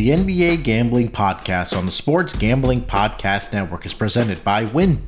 The NBA Gambling Podcast on the Sports Gambling Podcast Network is presented by WynnBET.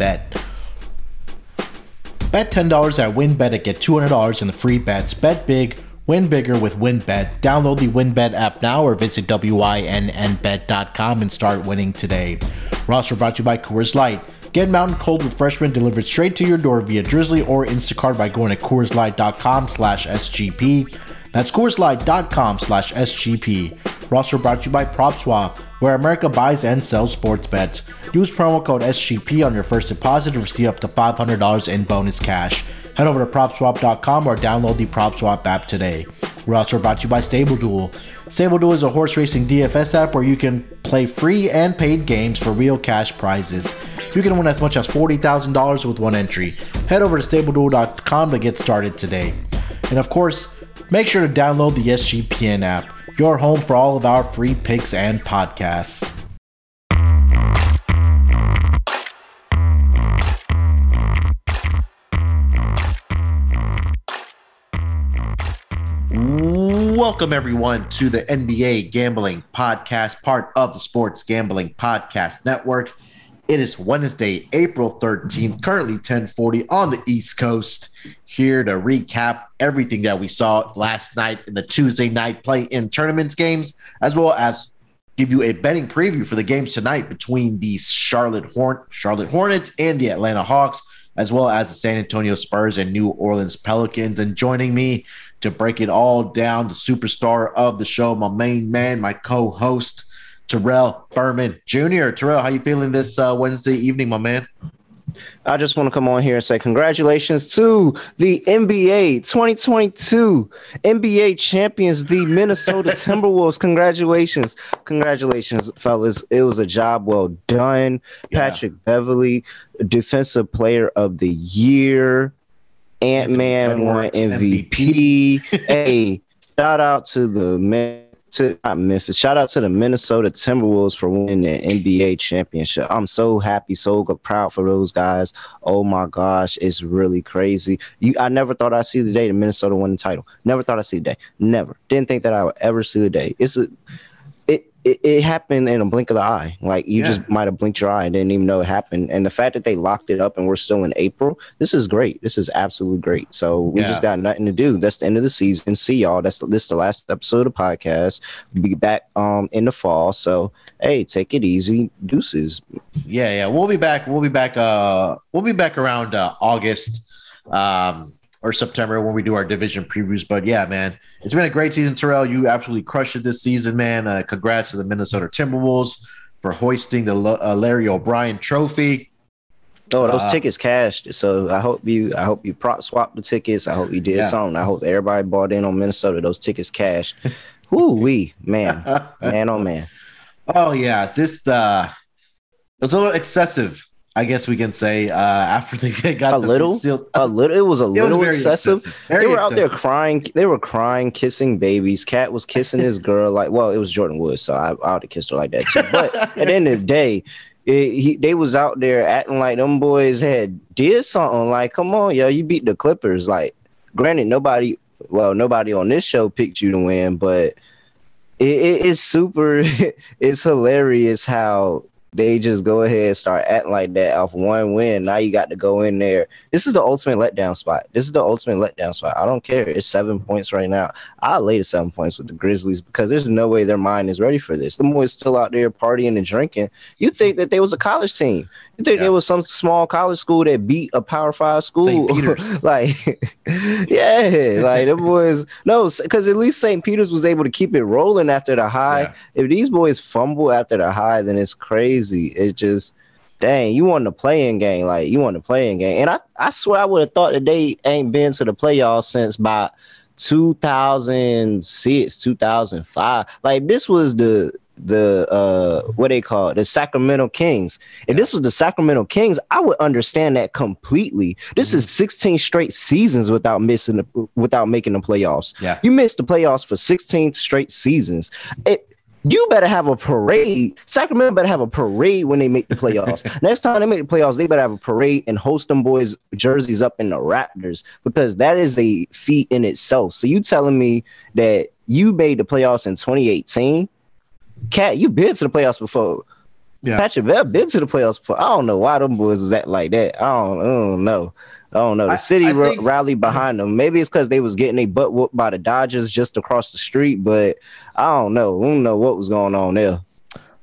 Bet $10 at WynnBET to get $200 in the free bets. Bet big, win bigger with WynnBET. Download the WynnBET app now or visit WYNNBet.com and start winning today. Roster brought to you by Coors Light. Get Mountain Cold Refreshment delivered straight to your door via Drizly or Instacart by going to CoorsLight.com slash SGP. That's CoorsLight.com slash SGP. Roster brought to you by PropSwap, where America buys and sells sports bets. Use promo code SGP on your first deposit to receive up to $500 in bonus cash. Head over to PropSwap.com or download the PropSwap app today. We're also brought to you by Stable Duel. Stable Duel is a horse racing DFS app where you can play free and paid games for real cash prizes. You can win as much as $40,000 with one entry. Head over to StableDuel.com to get started today. And of course, make sure to download the SGPN app your home for all of our free picks and podcasts. Welcome, everyone, to the NBA Gambling Podcast, part of the Sports Gambling Podcast Network. It is Wednesday, April 13th, currently 1040 on the East Coast. Here to recap everything that we saw last night in the Tuesday night play in tournaments games, as well as give you a betting preview for the games tonight between the Charlotte Horn- Charlotte Hornets and the Atlanta Hawks, as well as the San Antonio Spurs and New Orleans Pelicans. And joining me to break it all down, the superstar of the show, my main man, my co-host, Terrell Furman Jr. Terrell, how you feeling this uh, Wednesday evening, my man? I just want to come on here and say congratulations to the NBA 2022 NBA champions, the Minnesota Timberwolves. Congratulations. Congratulations, fellas. It was a job well done. Yeah. Patrick Beverley, defensive player of the year. Ant Man won MVP. MVP. hey, shout out to the man to not Memphis. Shout out to the Minnesota Timberwolves for winning the NBA championship. I'm so happy, so proud for those guys. Oh my gosh, it's really crazy. You, I never thought I'd see the day the Minnesota won the title. Never thought I'd see the day. Never. Didn't think that I would ever see the day. It's a it, it, happened in a blink of the eye. Like you yeah. just might have blinked your eye and didn't even know it happened. And the fact that they locked it up and we're still in April, this is great. This is absolutely great. So we yeah. just got nothing to do. That's the end of the season. See y'all. That's this is the last episode of the podcast. We'll be back um in the fall. So hey, take it easy. Deuces. Yeah, yeah. We'll be back. We'll be back. Uh, we'll be back around uh, August. Um or September when we do our division previews. But yeah, man, it's been a great season, Terrell. You absolutely crushed it this season, man. Uh, congrats to the Minnesota Timberwolves for hoisting the uh, Larry O'Brien Trophy. Oh, those uh, tickets cashed. So I hope you, I hope you prop swap the tickets. I hope you did yeah. something. I hope everybody bought in on Minnesota. Those tickets cashed. Whoo wee, man, man, oh man. Oh yeah, this uh, it's a little excessive I guess we can say uh, after they got a the little, a little. It was a little was excessive. excessive. They were excessive. out there crying. They were crying, kissing babies. KAT was kissing his girl. Like, well, it was Jordyn Woods, so I, I would have kissed her like that too. But at the end of the day, it, he, they was out there acting like them boys had did something. Like, come on, yo, you beat the Clippers. Like, granted, nobody, well, nobody on this show picked you to win, but it, it, it's super. it's hilarious how they just go ahead and start acting like that off one win. Now you got to go in there. This is the ultimate letdown spot. This is the ultimate letdown spot. I don't care. It's seven points right now. I'll lay the seven points with the Grizzlies because there's no way their mind is ready for this. The boys still out there partying and drinking. You think that they was a college team. Think yeah. there was some small college school that beat a Power Five school? like, yeah, like the boys. No, because at least St. Peter's was able to keep it rolling after the high. Yeah. If these boys fumble after the high, then it's crazy. It's just, dang, you want the play-in game. Like you want the play-in game. And I, I swear I would have thought that they ain't been to the playoffs since by 2006, 2005. Like this was the the uh what they call it, the Sacramento Kings. If this was the Sacramento Kings, I would understand that completely. This mm-hmm. is 16 straight seasons without missing the, without making the playoffs. Yeah. You missed the playoffs for 16 straight seasons. It you better have a parade. Sacramento better have a parade when they make the playoffs. Next time they make the playoffs, they better have a parade and host them boys' jerseys up in the Raptors because that is a feat in itself. So you telling me that you made the playoffs in 2018 KAT, you been to the playoffs before. Yeah. Patrick Bev been to the playoffs before. I don't know why them boys is that like that. I don't, I don't know. I don't know. The city I, I think, rallied behind them. Maybe it's because they was getting a butt whooped by the Dodgers just across the street, but I don't know. I don't know what was going on there.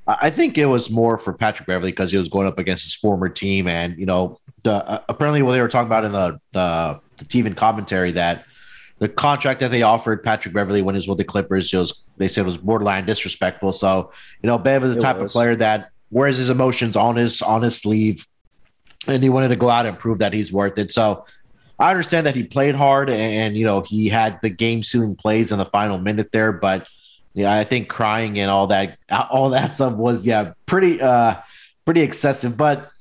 I think it was more for Patrick Beverley because he was going up against his former team, and you know, the uh, apparently what they were talking about in the the, the TV commentary that the contract that they offered Patrick Beverley when he was with the Clippers was they said it was borderline disrespectful. So you know, Bev is the it type was. of player that wears his emotions on his on his sleeve, and he wanted to go out and prove that he's worth it. So I understand that he played hard and, and you know he had the game sealing plays in the final minute there, but yeah, I think crying and all that, all that stuff was yeah, pretty, uh, pretty excessive. But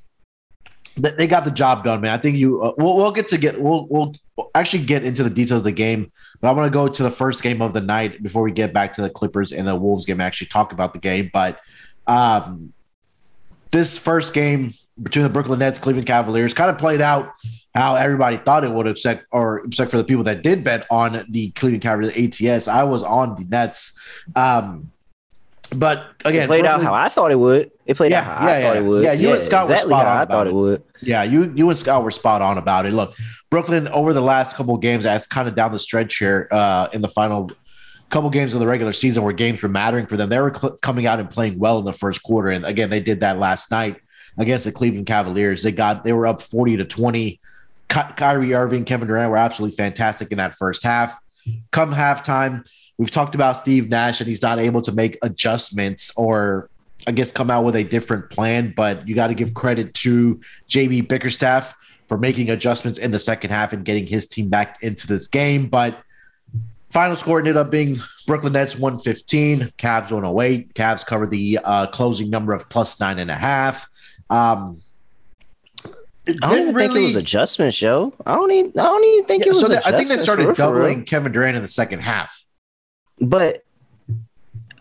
they got the job done, man. I think you. Uh, we'll, we'll get to get. We'll we'll actually get into the details of the game, but I want to go to the first game of the night before we get back to the Clippers and the Wolves game. Actually, talk about the game, but um, this first game between the Brooklyn Nets, Cleveland Cavaliers, kind of played out how everybody thought it would, except or except for the people that did bet on the Cleveland Cavaliers ATS. I was on the Nets. Um, but again, it played Brooklyn, out how I thought it would. It played yeah, out how yeah, I yeah. thought it would. Yeah, you and Scott exactly were spot on. I thought it. it. would. Yeah, you you and Scott were spot on about it. Look, Brooklyn over the last couple of games, as kind of down the stretch here uh, in the final couple games of the regular season where games were mattering for them, they were cl- coming out and playing well in the first quarter. And again, they did that last night against the Cleveland Cavaliers. They got they were up forty to twenty. Ky- Kyrie Irving, Kevin Durant were absolutely fantastic in that first half. Come halftime, we've talked about Steve Nash and he's not able to make adjustments or I guess come out with a different plan. But you got to give credit to JB Bickerstaff for making adjustments in the second half and getting his team back into this game. But final score ended up being Brooklyn Nets 115, Cavs 108. Cavs covered the uh, closing number of plus nine and a half. Um, I don't even really... think it was adjustment show. I don't even. I don't even think yeah, it was. So I think they started doubling Kevin Durant in the second half. But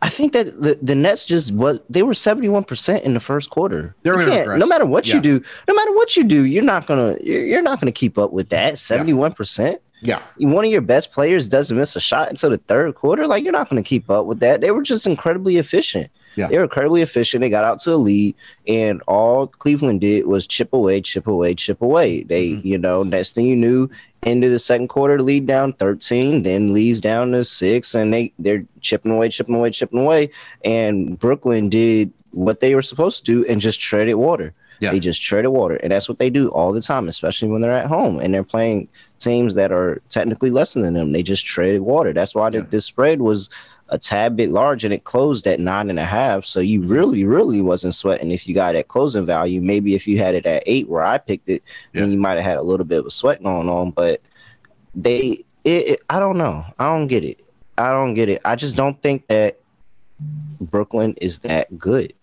I think that the, the Nets just what they were seventy one percent in the first quarter. They're no matter what yeah. you do, no matter what you do, you're not gonna you're, you're not gonna keep up with that seventy one percent. Yeah. One of your best players doesn't miss a shot until the third quarter. Like you're not going to keep up with that. They were just incredibly efficient. Yeah. They were incredibly efficient. They got out to a lead, and all Cleveland did was chip away, chip away, chip away. They, mm-hmm. you know, next thing you knew, into the second quarter, lead down 13, then leads down to six, and they they're chipping away, chipping away, chipping away. And Brooklyn did what they were supposed to do and just treaded water. Yeah. They just treaded water. And that's what they do all the time, especially when they're at home and they're playing teams that are technically less than them. They just treaded water. That's why yeah. the, the spread was a tad bit large and it closed at nine and a half. So you really, really wasn't sweating if you got at closing value. Maybe if you had it at eight where I picked it, yeah. then you might have had a little bit of a sweat going on. But they, it, it, I don't know. I don't get it. I don't get it. I just don't think that Brooklyn is that good.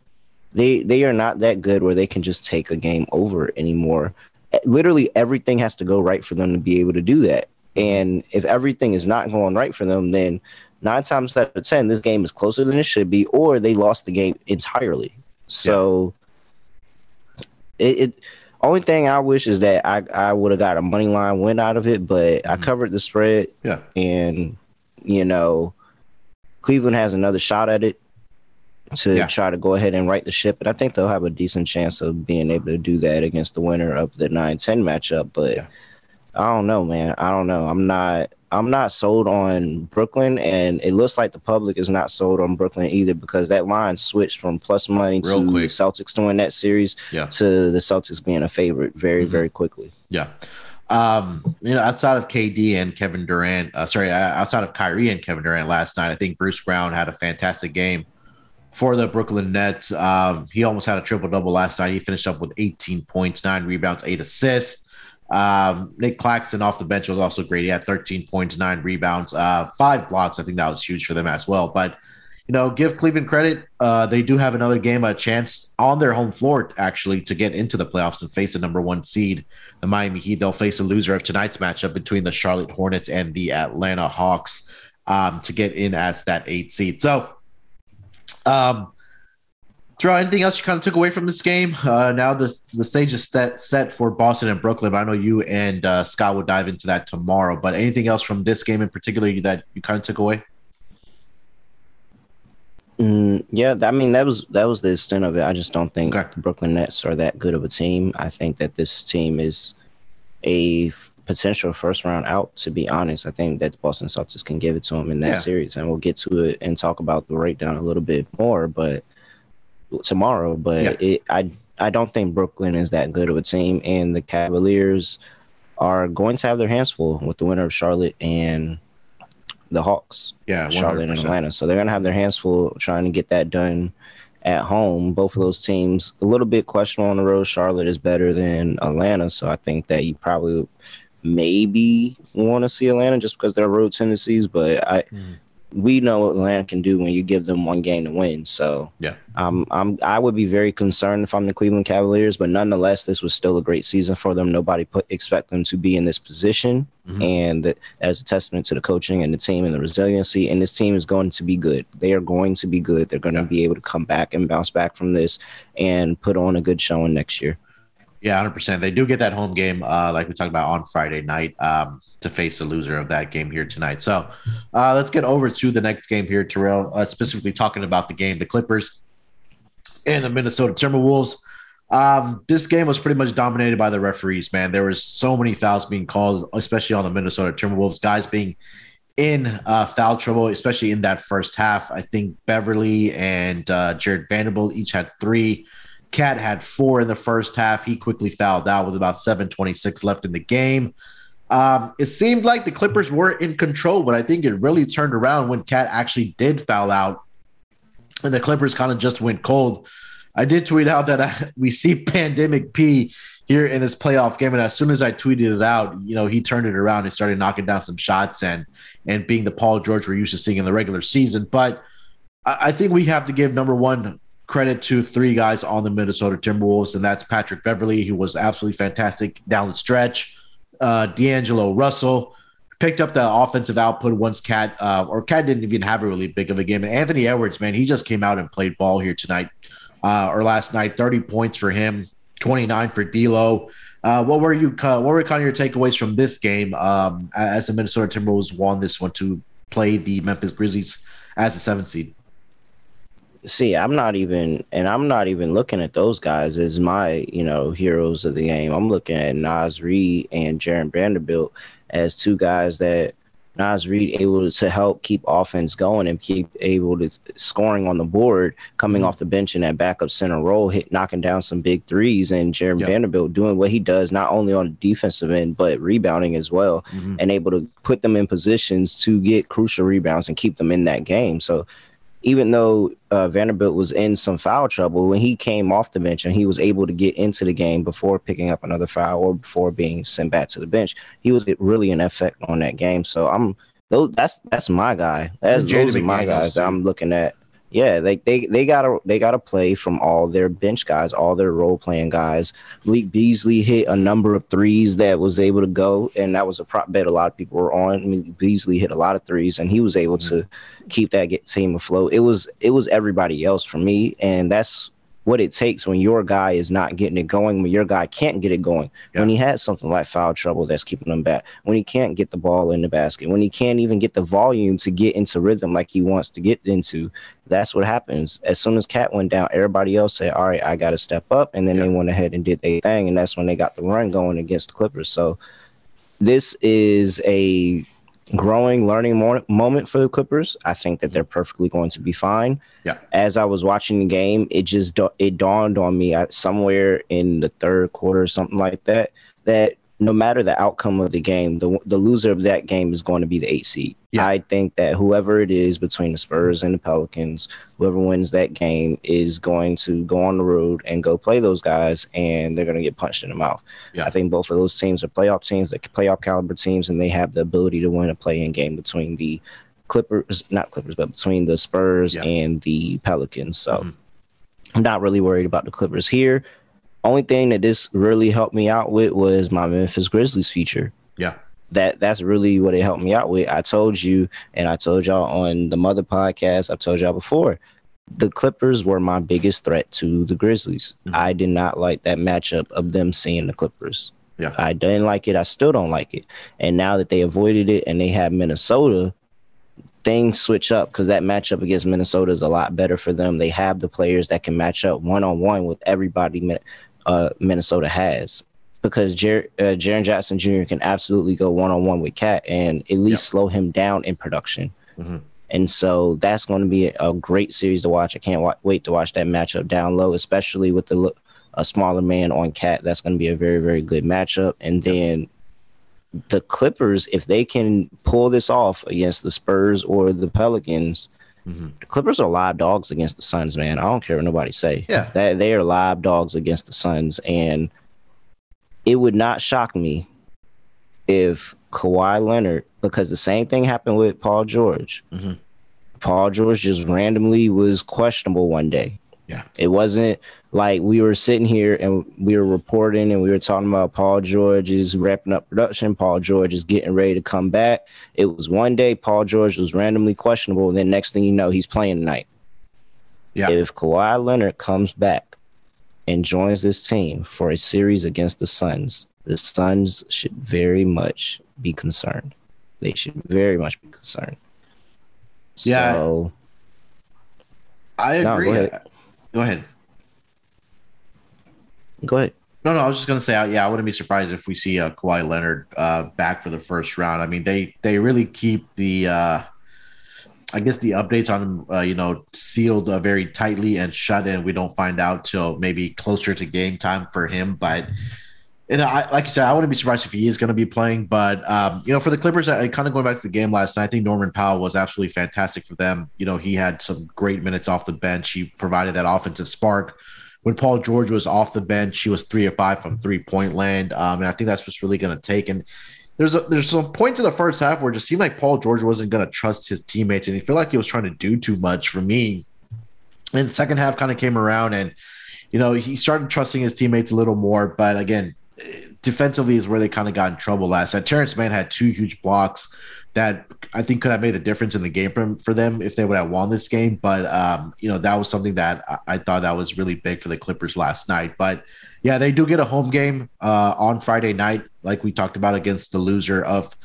They they are not that good where they can just take a game over anymore. Literally everything has to go right for them to be able to do that. And if everything is not going right for them, then nine times out of ten, this game is closer than it should be, or they lost the game entirely. So yeah. it, it, only thing I wish is that I, I would have got a money line win out of it, but mm-hmm. I covered the spread. Yeah. And you know, Cleveland has another shot at it to yeah. try to go ahead and right the ship. And I think they'll have a decent chance of being able to do that against the winner of the 9 10 matchup. But yeah. I don't know, man. I don't know. I'm not I'm not sold on Brooklyn, and it looks like the public is not sold on Brooklyn either because that line switched from plus money Real to quick. Celtics to win that series yeah. to the Celtics being a favorite very, mm-hmm. very quickly. Yeah. Um, you know, outside of KD and Kevin Durant, uh, sorry, uh, outside of Kyrie and Kevin Durant last night, I think Bruce Brown had a fantastic game for the Brooklyn Nets. Um, he almost had a triple double last night. He finished up with 18 points, nine rebounds, eight assists. Um, Nic Claxton off the bench was also great. He had 13 points, nine rebounds, uh, five blocks. I think that was huge for them as well. But you know, give Cleveland credit. Uh, they do have another game, a chance on their home floor actually to get into the playoffs and face a number one seed, the Miami Heat. They'll face a loser of tonight's matchup between the Charlotte Hornets and the Atlanta Hawks um, to get in as that eight seed. So, um, Terrell, anything else you kind of took away from this game? Uh, now the the stage is set set for Boston and Brooklyn. But I know you and uh, Scott will dive into that tomorrow. But anything else from this game in particular that you kind of took away? Mm, yeah, I mean that was that was the extent of it. I just don't think okay. the Brooklyn Nets are that good of a team. I think that this team is a potential first round out. To be honest, I think that the Boston Celtics can give it to them in that yeah. series, and we'll get to it and talk about the breakdown a little bit more. But tomorrow, but yeah. it, I I don't think Brooklyn is that good of a team, and the Cavaliers are going to have their hands full with the winner of Charlotte and the Hawks. Yeah, 100%. Charlotte and Atlanta. So they're gonna have their hands full trying to get that done at home. Both of those teams a little bit questionable on the road. Charlotte is better than Atlanta, so I think that you probably maybe want to see Atlanta just because their road tendencies. But I, mm we know what Atlanta can do when you give them one game to win. So yeah, um, I'm I would be very concerned if I'm the Cleveland Cavaliers, but nonetheless, this was still a great season for them. Nobody put expect them to be in this position, mm-hmm. and as a testament to the coaching and the team and the resiliency. And this team is going to be good. They are going to be good. They're going to yeah. be able to come back and bounce back from this and put on a good showing next year. Yeah, hundred percent. They do get that home game, uh, like we talked about on Friday night, um, to face the loser of that game here tonight. So, uh, let's get over to the next game here, Terrell. Uh, specifically talking about the game, the Clippers and the Minnesota Timberwolves. Um, this game was pretty much dominated by the referees. Man, there was so many fouls being called, especially on the Minnesota Timberwolves. Guys being in uh, foul trouble, especially in that first half. I think Beverley and uh, Jarred Vanderbilt each had three. KAT had four in the first half. He quickly fouled out with about 726 left in the game. Um, it seemed like the Clippers were in control, but I think it really turned around when KAT actually did foul out and the Clippers kind of just went cold. I did tweet out that I, we see Pandemic P here in this playoff game, and as soon as I tweeted it out, you know, he turned it around and started knocking down some shots and and being the Paul George we're used to seeing in the regular season. But I, I think we have to give number one credit to three guys on the Minnesota Timberwolves, and that's Patrick Beverley, who was absolutely fantastic down the stretch. Uh, D'Angelo Russell picked up the offensive output once KAT uh, or KAT didn't even have a really big of a game. And Anthony Edwards, man, he just came out and played ball here tonight uh, or last night. Thirty points for him, twenty nine for D'Lo. Uh, what were you? what were kind of your takeaways from this game um, as the Minnesota Timberwolves won this one to play the Memphis Grizzlies as a seventh seed? See, I'm not even, and I'm not even looking at those guys as my, you know, heroes of the game. I'm looking at Naz Reid and Jarred Vanderbilt as two guys that Naz Reid able to help keep offense going and keep able to scoring on the board, coming mm-hmm. off the bench in that backup center role, hit knocking down some big threes, and Jarred yep. Vanderbilt doing what he does not only on the defensive end but rebounding as well, mm-hmm. and able to put them in positions to get crucial rebounds and keep them in that game. So even though uh, Vanderbilt was in some foul trouble, when he came off the bench and he was able to get into the game before picking up another foul or before being sent back to the bench, he was really an effect on that game. So I'm those that's that's my guy. That's those are my guys that I'm looking at yeah, they they they gotta they gotta play from all their bench guys, all their role playing guys. Malik Beasley hit a number of threes that was able to go, and that was a prop bet a lot of people were on. Malik Beasley hit a lot of threes, and he was able mm-hmm. to keep that team afloat. It was it was everybody else for me, and that's what it takes when your guy is not getting it going, when your guy can't get it going, yeah. when he has something like foul trouble that's keeping him back, when he can't get the ball in the basket, when he can't even get the volume to get into rhythm like he wants to get into. That's what happens. As soon as KAT went down, everybody else said, All right, I got to step up. And then yeah. they went ahead and did their thing. And that's when they got the run going against the Clippers. So this is a growing learning mo- moment for the Clippers. I think that they're perfectly going to be fine. Yeah. As I was watching the game, it just it dawned on me at somewhere in the third quarter or something like that that no matter the outcome of the game, the the loser of that game is going to be the eight seed. Yeah. I think that whoever it is between the Spurs and the Pelicans, whoever wins that game is going to go on the road and go play those guys, and they're going to get punched in the mouth. Yeah. I think both of those teams are playoff teams, they playoff caliber teams, and they have the ability to win a play-in game between the Clippers, not Clippers, but between the Spurs yeah. and the Pelicans. So. Mm-hmm. I'm not really worried about the Clippers here only thing that this really helped me out with was my Memphis Grizzlies feature. Yeah. That that's really what it helped me out with. I told you, and I told y'all on the Mother podcast, I've told y'all before, the Clippers were my biggest threat to the Grizzlies. Mm-hmm. I did not like that matchup of them seeing the Clippers. Yeah. I didn't like it. I still don't like it. And now that they avoided it and they have Minnesota, things switch up because that matchup against Minnesota is a lot better for them. They have the players that can match up one on one with everybody uh, Minnesota has. Because Jer- uh, Jaren Jackson Jr. can absolutely go one on one with KAT and at least yep. slow him down in production. Mm-hmm. And so that's going to be a great series to watch. I can't wa- wait to watch that matchup down low, especially with the a smaller man on KAT. That's going to be a very very good matchup. And then the Clippers, if they can pull this off against the Spurs or the Pelicans, mm-hmm. the Clippers are live dogs against the Suns, man. I don't care what nobody say. Yeah, that they are live dogs against the Suns, and it would not shock me if Kawhi Leonard, because the same thing happened with Paul George. Mm-hmm. Paul George just randomly was questionable one day. Yeah, it wasn't like we were sitting here and we were reporting and we were talking about Paul George is wrapping up production. Paul George is getting ready to come back. It was one day Paul George was randomly questionable, and then next thing you know, he's playing tonight. Yeah. If Kawhi Leonard comes back and joins this team for a series against the Suns, the Suns should very much be concerned. They should very much be concerned. Yeah. So, I agree. No, go ahead. Go ahead. No, no, I was just gonna say, yeah, I wouldn't be surprised if we see uh, Kawhi Leonard uh, back for the first round. I mean, they they really keep the, uh, I guess, the updates on him, uh, you know, sealed uh, very tightly and shut in. We don't find out till maybe closer to game time for him. But, and I, like you said, I wouldn't be surprised if he is going to be playing. But, um, you know, for the Clippers, I, kind of going back to the game last night, I think Norman Powell was absolutely fantastic for them. You know, he had some great minutes off the bench. He provided that offensive spark when Paul George was off the bench, he was three or five from three point land. Um, and I think that's what's really going to take. And there's a, there's some points in the first half where it just seemed like Paul George wasn't going to trust his teammates, and he felt like he was trying to do too much for me. And the second half kind of came around, and you know he started trusting his teammates a little more. But again, defensively is where they kind of got in trouble last night. Terance Mann had two huge blocks that I think could have made the difference in the game for, for them if they would have won this game. But um, you know that was something that I, I, thought that was really big for the Clippers last night. But yeah, they do get a home game uh, on Friday night, like we talked about against the loser of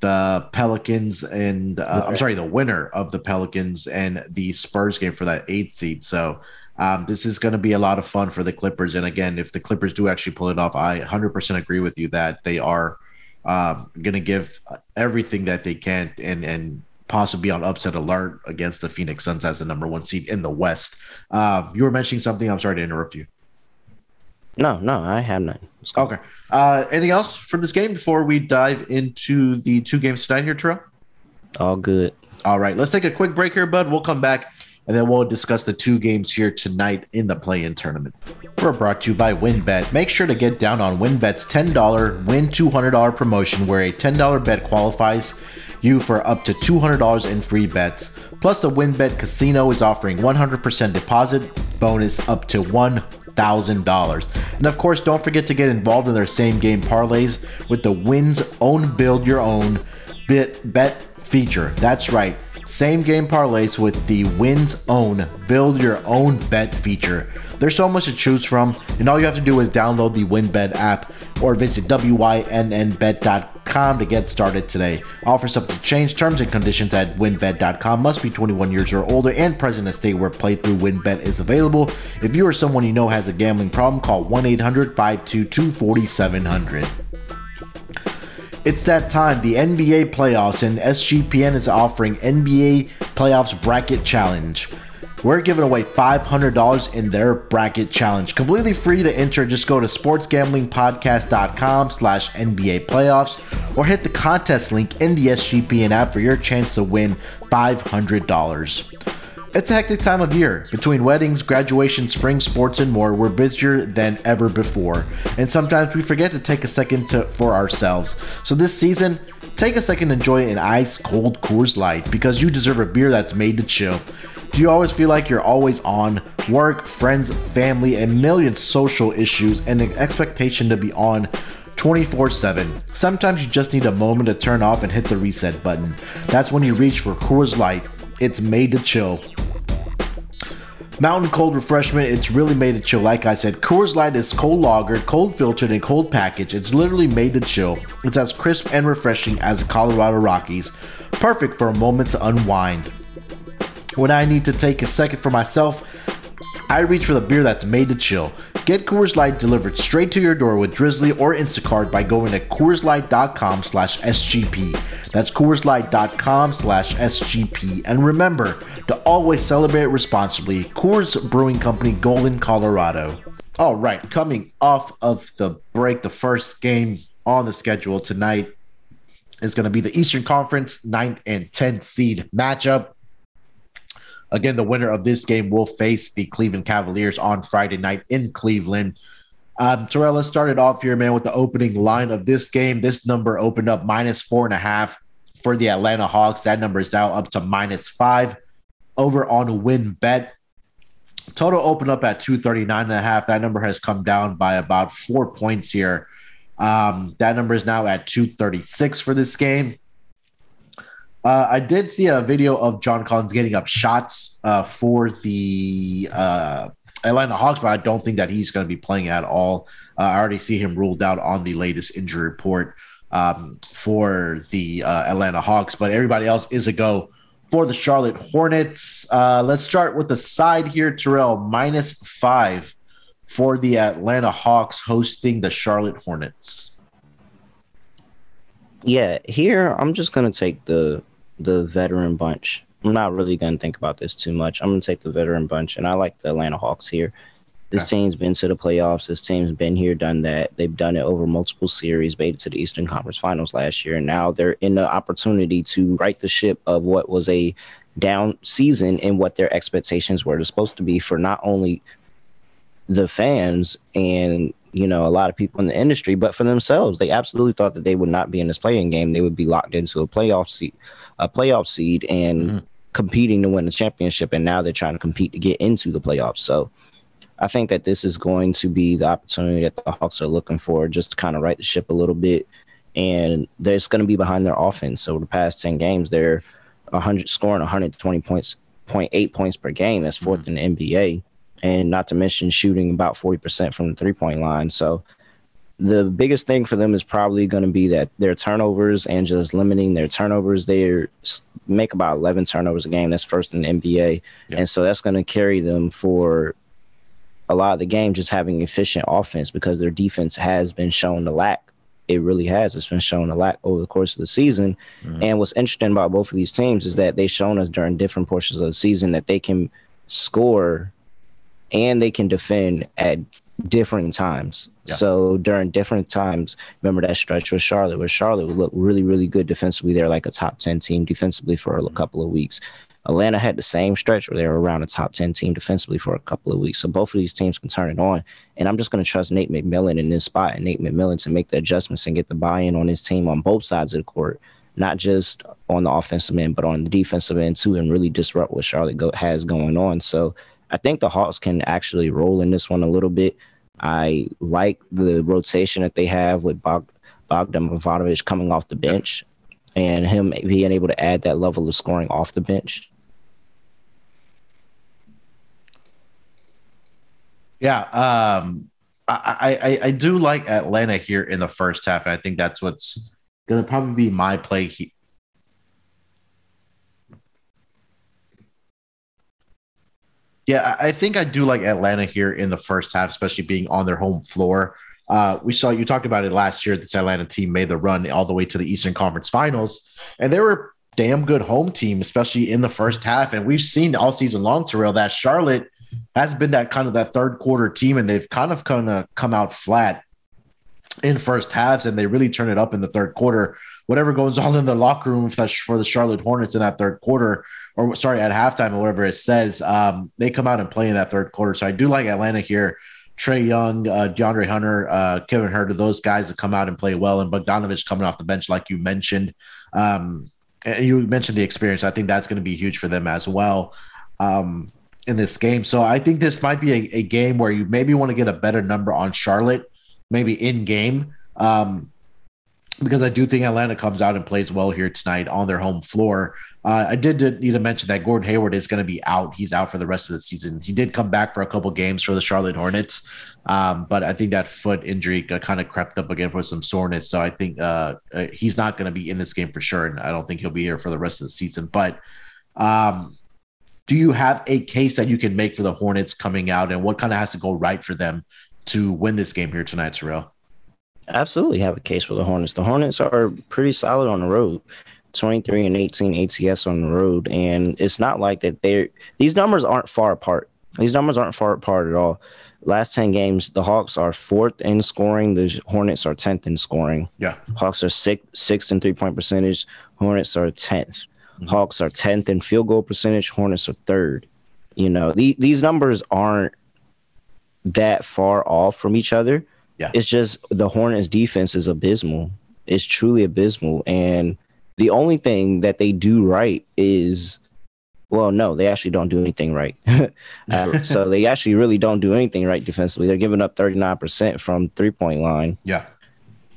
the Pelicans and uh, I'm sorry, the winner of the Pelicans and the Spurs game for that eighth seed. So um, this is going to be a lot of fun for the Clippers. And again, if the Clippers do actually pull it off, I 100% agree with you that they are um, going to give everything that they can and and possibly on upset alert against the Phoenix Suns as the number one seed in the West. Uh, you were mentioning something. I'm sorry to interrupt you. No, no, I have none. Okay. Uh, anything else for this game before we dive into the two games tonight here, Terrell? All good. All right. Let's take a quick break here, bud. We'll come back and then we'll discuss the two games here tonight in the play in tournament. We're brought to you by WynnBET. Make sure to get down on WynnBET's $10 win $200 promotion, where a $10 bet qualifies you for up to $200 in free bets. Plus, the WynnBET Casino is offering 100% deposit bonus up to $1,000. And of course, don't forget to get involved in their same game parlays with the Wins Own Build Your Own bit bet feature. That's right same game parlays with the Wins Own Build Your Own Bet feature. There's so much to choose from, and all you have to do is download the WynnBET app or visit wynnbet.com to get started today. Offers subject to change terms and conditions at wynnbet.com. Must be 21 years or older and present in a state where playthrough WynnBET is available. If you or someone you know has a gambling problem, call 1 800 522 4700. It's that time, the NBA playoffs, and SGPN is offering NBA Playoffs Bracket Challenge. We're giving away $500 in their bracket challenge. Completely free to enter. Just go to sportsgamblingpodcast.com slash NBA playoffs or hit the contest link in the SGPN app for your chance to win $500. It's a hectic time of year. Between weddings, graduation, spring sports, and more, we're busier than ever before. And sometimes we forget to take a second to, for ourselves. So this season, take a second to enjoy an ice cold Coors Light because you deserve a beer that's made to chill. Do you always feel like you're always on? Work, friends, family, and million social issues, and an expectation to be on 24 7. Sometimes you just need a moment to turn off and hit the reset button. That's when you reach for Coors Light. It's made to chill. Mountain cold refreshment, it's really made to chill. Like I said, Coors Light is cold lagered, cold filtered, and cold packaged. It's literally made to chill. It's as crisp and refreshing as the Colorado Rockies. perfect for a moment to unwind. When I need to take a second for myself, I reach for the beer that's made to chill. Get Coors Light delivered straight to your door with Drizly or Instacart by going to CoorsLight.com slash SGP. That's CoorsLight.com slash SGP. And remember to always celebrate responsibly. Coors Brewing Company, Golden, Colorado. All right, coming off of the break, the first game on the schedule tonight is going to be the Eastern Conference 9th and 10th seed matchup. Again, the winner of this game will face the Cleveland Cavaliers on Friday night in Cleveland. Um, Terrell, let's start it off here, man, with the opening line of this game. This number opened up minus four and a half for the Atlanta Hawks. That number is now up to minus five over on WynnBET. Total opened up at 239 and a half. That number has come down by about four points here. Um, that number is now at 236 for this game. Uh, I did see a video of John Collins getting up shots uh, for the uh, Atlanta Hawks, but I don't think that he's going to be playing at all. Uh, I already see him ruled out on the latest injury report um, for the uh, Atlanta Hawks, but everybody else is a go for the Charlotte Hornets. Uh, let's start with the side here, Terrell, minus five for the Atlanta Hawks hosting the Charlotte Hornets. Yeah, here I'm just going to take the the veteran bunch. I'm not really going to think about this too much. I'm going to take the veteran bunch, and I like the Atlanta Hawks here. This team's been to the playoffs. This team's been here, done that. They've done it over multiple series, made it to the Eastern Conference Finals last year, and now they're in the opportunity to right the ship of what was a down season and what their expectations were supposed to be for not only the fans and you know a lot of people in the industry, but for themselves. They absolutely thought that they would not be in this play-in game. They would be locked into a playoff seat, a playoff seed, and mm-hmm. competing to win the championship. And now they're trying to compete to get into the playoffs. So I think that this is going to be the opportunity that the Hawks are looking for, just to kind of right the ship a little bit. And they're going to be behind their offense. So the past ten games, they're 100 scoring 120 points, 0.8 points per game. That's 4th mm-hmm. in the NBA and not to mention shooting about 40% from the three point line. So the biggest thing for them is probably going to be that their turnovers and just limiting their turnovers. They make about 11 turnovers a game. That's first in the NBA. Yeah. And so that's going to carry them for a lot of the game, just having efficient offense because their defense has been shown to lack. It really has. It's been shown a lack over the course of the season. Mm-hmm. And what's interesting about both of these teams is that they've shown us during different portions of the season that they can score and they can defend at different times. Yeah. So during different times, remember that stretch with Charlotte, where Charlotte would look really, really good defensively. They're like a top 10 team defensively for a couple of weeks. Atlanta had the same stretch where they were around a top 10 team defensively for a couple of weeks. So both of these teams can turn it on. And I'm just going to trust Nate McMillan in this spot and Nate McMillan to make the adjustments and get the buy in on his team on both sides of the court, not just on the offensive end, but on the defensive end too, and really disrupt what Charlotte go- has going on. So I think the Hawks can actually roll in this one a little bit. I like the rotation that they have with Bog- Bogdan Bogdanovic coming off the bench and him being able to add that level of scoring off the bench. Yeah, um, I, I I do like Atlanta here in the first half, and I think that's what's going to probably be my play he- Yeah, I think I do like Atlanta here in the first half, especially being on their home floor. Uh, we saw you talked about it last year. This Atlanta team made the run all the way to the Eastern Conference Finals, and they were a damn good home team, especially in the first half. And we've seen all season long, Terrell, that Charlotte has been that kind of that third quarter team, and they've kind of kind of come out flat in first halves, and they really turn it up in the third quarter. Whatever goes on in the locker room for the Charlotte Hornets in that third quarter or sorry, at halftime or whatever it says, um, they come out and play in that third quarter. So I do like Atlanta here. Trae Young, uh, DeAndre Hunter, uh, Kevin Huerter, those guys that come out and play well, and Bogdanovic coming off the bench, like you mentioned. Um, and you mentioned the experience. I think that's going to be huge for them as well um, in this game. So I think this might be a, a, game where you maybe want to get a better number on Charlotte, maybe in game. Um, because I do think Atlanta comes out and plays well here tonight on their home floor. Uh, I did need to mention that Gordon Hayward is going to be out. He's out for the rest of the season. He did come back for a couple games for the Charlotte Hornets, um, but I think that foot injury kind of crept up again for some soreness. So I think uh, uh, he's not going to be in this game for sure, and I don't think he'll be here for the rest of the season. But um, do you have a case that you can make for the Hornets coming out, and what kind of has to go right for them to win this game here tonight, Terrell? Absolutely have a case for the Hornets. The Hornets are pretty solid on the road. 23 and 18 ATS on the road. And it's not like that they're these numbers aren't far apart. These numbers aren't far apart at all. Last 10 games, the Hawks are fourth in scoring. The Hornets are 10th in scoring. Yeah. Hawks are sixth, sixth in three point percentage. Hornets are 10th. Mm-hmm. Hawks are 10th in field goal percentage. Hornets are third. You know, the, these numbers aren't that far off from each other. Yeah. It's just the Hornets defense is abysmal. It's truly abysmal. And the only thing that they do right is, well, no, they actually don't do anything right. uh, so they actually really don't do anything right defensively. They're giving up 39% from three point line. Yeah.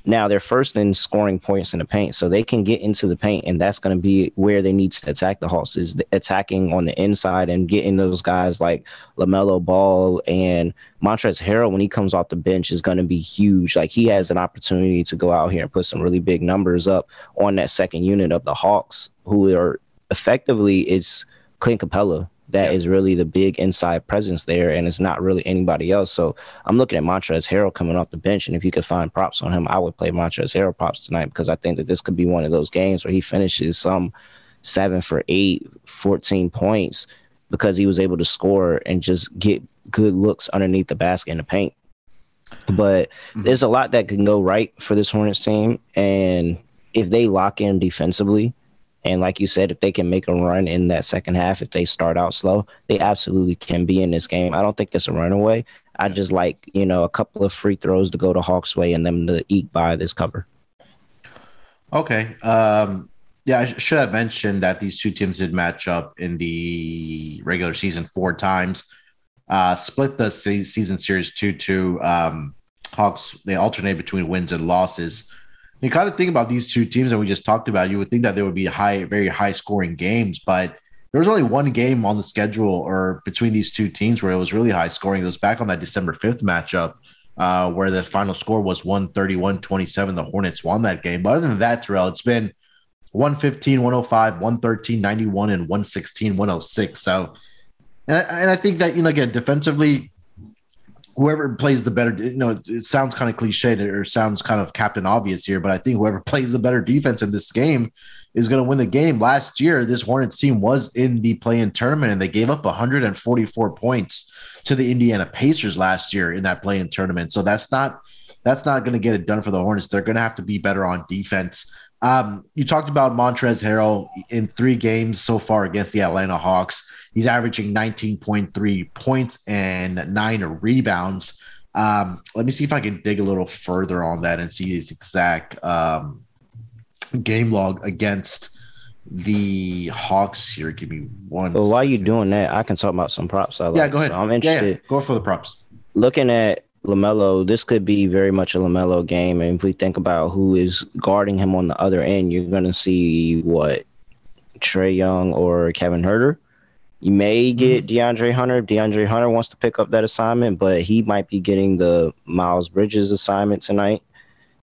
Now they're first in scoring points in the paint, so they can get into the paint, and that's going to be where they need to attack the Hawks is attacking on the inside and getting those guys like LaMelo Ball and Montrezl Harrell when he comes off the bench is going to be huge. Like he has an opportunity to go out here and put some really big numbers up on that second unit of the Hawks, who are effectively it's Clint Capela that is really the big inside presence there, and it's not really anybody else. So I'm looking at Montrezl Harrell coming off the bench, and if you could find props on him, I would play Montrezl Harrell props tonight because I think that this could be one of those games where he finishes some seven for eight, 14 points because he was able to score and just get good looks underneath the basket in the paint. But mm-hmm. there's a lot that can go right for this Hornets team, and if they lock in defensively, and like you said, if they can make a run in that second half, if they start out slow, they absolutely can be in this game. I don't think it's a runaway. I just like, you know, a couple of free throws to go to Hawks way and them to eat by this cover. Okay. Um, yeah, I should have mentioned that these two teams did match up in the regular season four times. Uh, split the season series 2 2. Um, Hawks, they alternate between wins and losses you kind of think about these two teams that we just talked about, you would think that there would be high, very high scoring games, but there was only one game on the schedule or between these two teams where it was really high scoring. It was back on that December 5th matchup uh, where the final score was 131 27. The Hornets won that game. But other than that, Terrell, it's been 115, 105, 113, 91, and 116, 106. So, and I, and I think that, you know, again, defensively, whoever plays the better, you know, it sounds kind of cliche or sounds kind of captain obvious here, but I think whoever plays the better defense in this game is going to win the game. Last year, this Hornets team was in the play-in tournament and they gave up 144 points to the Indiana Pacers last year in that play-in tournament. So that's not that's not going to get it done for the Hornets. They're going to have to be better on defense. Um, you talked about Montrezl Harrell in three games so far against the Atlanta Hawks. He's averaging 19.3 points and nine rebounds. Um, let me see if I can dig a little further on that and see his exact um, game log against the Hawks here. Give me one. Well, while you're doing that, I can talk about some props. I like. Yeah, go ahead. So I'm interested. Yeah, yeah. Go for the props. Looking at LaMelo, this could be very much a LaMelo game. And if we think about who is guarding him on the other end, you're going to see what Trae Young or Kevin Huerter. You may get mm-hmm. DeAndre Hunter DeAndre Hunter wants to pick up that assignment, but he might be getting the Miles Bridges assignment tonight.